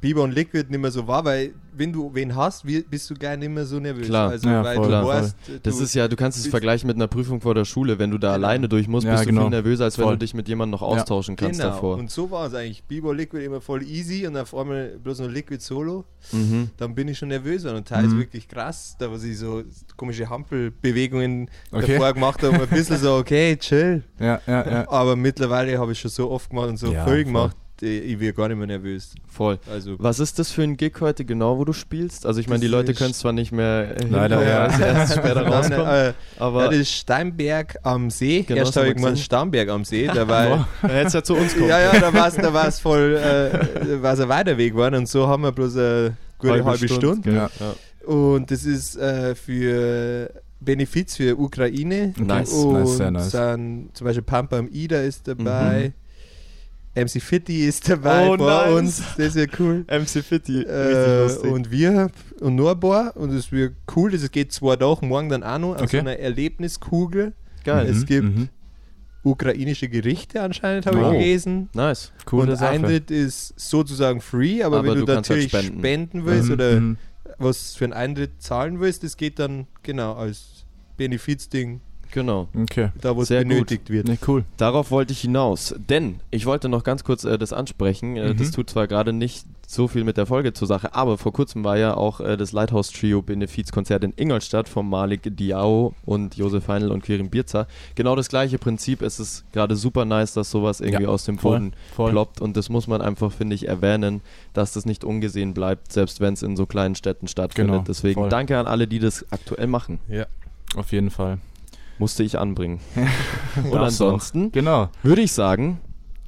Bieber und Liquid nicht mehr so war, weil wenn du wen hast, bist du gar nicht mehr so nervös. Klar. also Ja, weil voll, du klar, weißt, Das du, ist ja, du kannst es vergleichen mit einer Prüfung vor der Schule. Wenn du da Genau. alleine durch musst, Ja, bist du genau. viel nervöser, als wenn Voll. du dich mit jemandem noch Ja. austauschen kannst genau. davor. Und so war es eigentlich. Bieber und Liquid immer voll easy und auf einmal bloß noch Liquid Solo. Mhm. Dann bin ich schon nervös geworden. und teils Mhm. wirklich krass, da was ich so komische Hampelbewegungen Okay. davor gemacht habe, ein bisschen so, okay, chill. Ja, ja, ja. Aber mittlerweile habe ich schon so oft gemacht und so Ja, voll. gemacht, ich, ich werde gar nicht mehr nervös. Voll. Also Was ist das für ein Gig heute genau, wo du spielst? Also ich meine, die Leute können zwar nicht mehr äh, Leider, ja. es erst später Nein, rauskommt. äh, aber ja, das ist Steinberg am See. Genau, Erst habe ich gesehen. Starnberg am See. Da war, da hätte es ja zu uns kommen ja, ja, da war es da war's voll, äh, war's ein weiter Weg geworden und so haben wir bloß eine gute halbe, Stunde. Ja. Und das ist äh, für Benefiz für Ukraine. Nice, und nice, sehr nice. Dann zum Beispiel Pampa am Ida ist dabei. MC Fitti ist dabei Oh, bei nice. uns. Das wird cool. MC richtig Äh, und wir und nur ein paar und es wird cool. Das geht zwei Tage, morgen dann auch noch. Also Okay. eine Erlebniskugel. Geil. Es Mhm, gibt mhm. ukrainische Gerichte anscheinend, habe Wow. ich gelesen. Nice. Coole und Sache. Eintritt ist sozusagen free, aber, Aber wenn du, du halt natürlich spenden. spenden, willst Mhm, oder mhm. was für einen Eintritt zahlen willst, das geht dann genau als Benefizding. Genau. Okay. Da, wo es Sehr benötigt wird. Nee, cool. Darauf wollte ich hinaus. Denn ich wollte noch ganz kurz äh, das ansprechen. Äh, Mhm. Das tut zwar gerade nicht so viel mit der Folge zur Sache, aber vor kurzem war ja auch äh, das Lighthouse Trio Benefizkonzert in Ingolstadt von Malik Diao und Josef Heinl und Quirin Birzer. Genau das gleiche Prinzip. Es ist gerade super nice, dass sowas irgendwie Ja, aus dem voll, Boden voll. ploppt und das muss man einfach, finde ich, erwähnen, dass das nicht ungesehen bleibt, selbst wenn es in so kleinen Städten stattfindet. Genau, Deswegen voll. danke an alle, die das aktuell machen. Ja. Auf jeden Fall. Musste ich anbringen. und ansonsten Genau. würde ich sagen,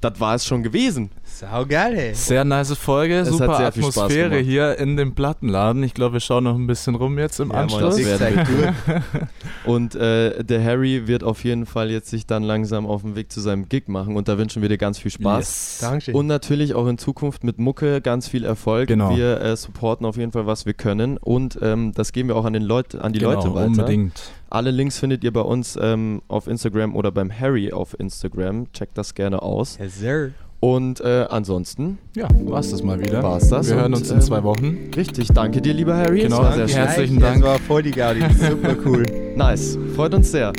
das war es schon gewesen. Sau geil, ey. Sehr nice Folge, Es hat super sehr viel Spaß Atmosphäre hier in dem Plattenladen. Ich glaube, wir schauen noch ein bisschen rum jetzt im Ja, Mann, Anschluss. Und äh, der Harry wird auf jeden Fall jetzt sich dann langsam auf den Weg zu seinem Gig machen und da wünschen wir dir ganz viel Spaß. Yes. Dankeschön. Und natürlich auch in Zukunft mit Mucke ganz viel Erfolg. Genau. Wir äh, supporten auf jeden Fall, was wir können und ähm, das geben wir auch an, den Leut an die Genau, Leute weiter. unbedingt. Alle Links findet ihr bei uns ähm, auf Instagram oder beim Harry auf Instagram. Checkt das gerne aus. Yes, sir. Und äh, ansonsten Ja, war's das mal wieder. war's das. Wir hören und, uns in ähm, zwei Wochen. Richtig, danke dir, lieber Harry. Genau, es war sehr schön. Herzlichen Das Dank. war voll die Gaudi. Super cool. Nice, freut uns sehr.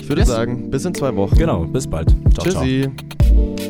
Ich würde Yes. sagen, bis in zwei Wochen. Genau, bis bald. Ciao, ciao. Tschüssi. Zwischendurch,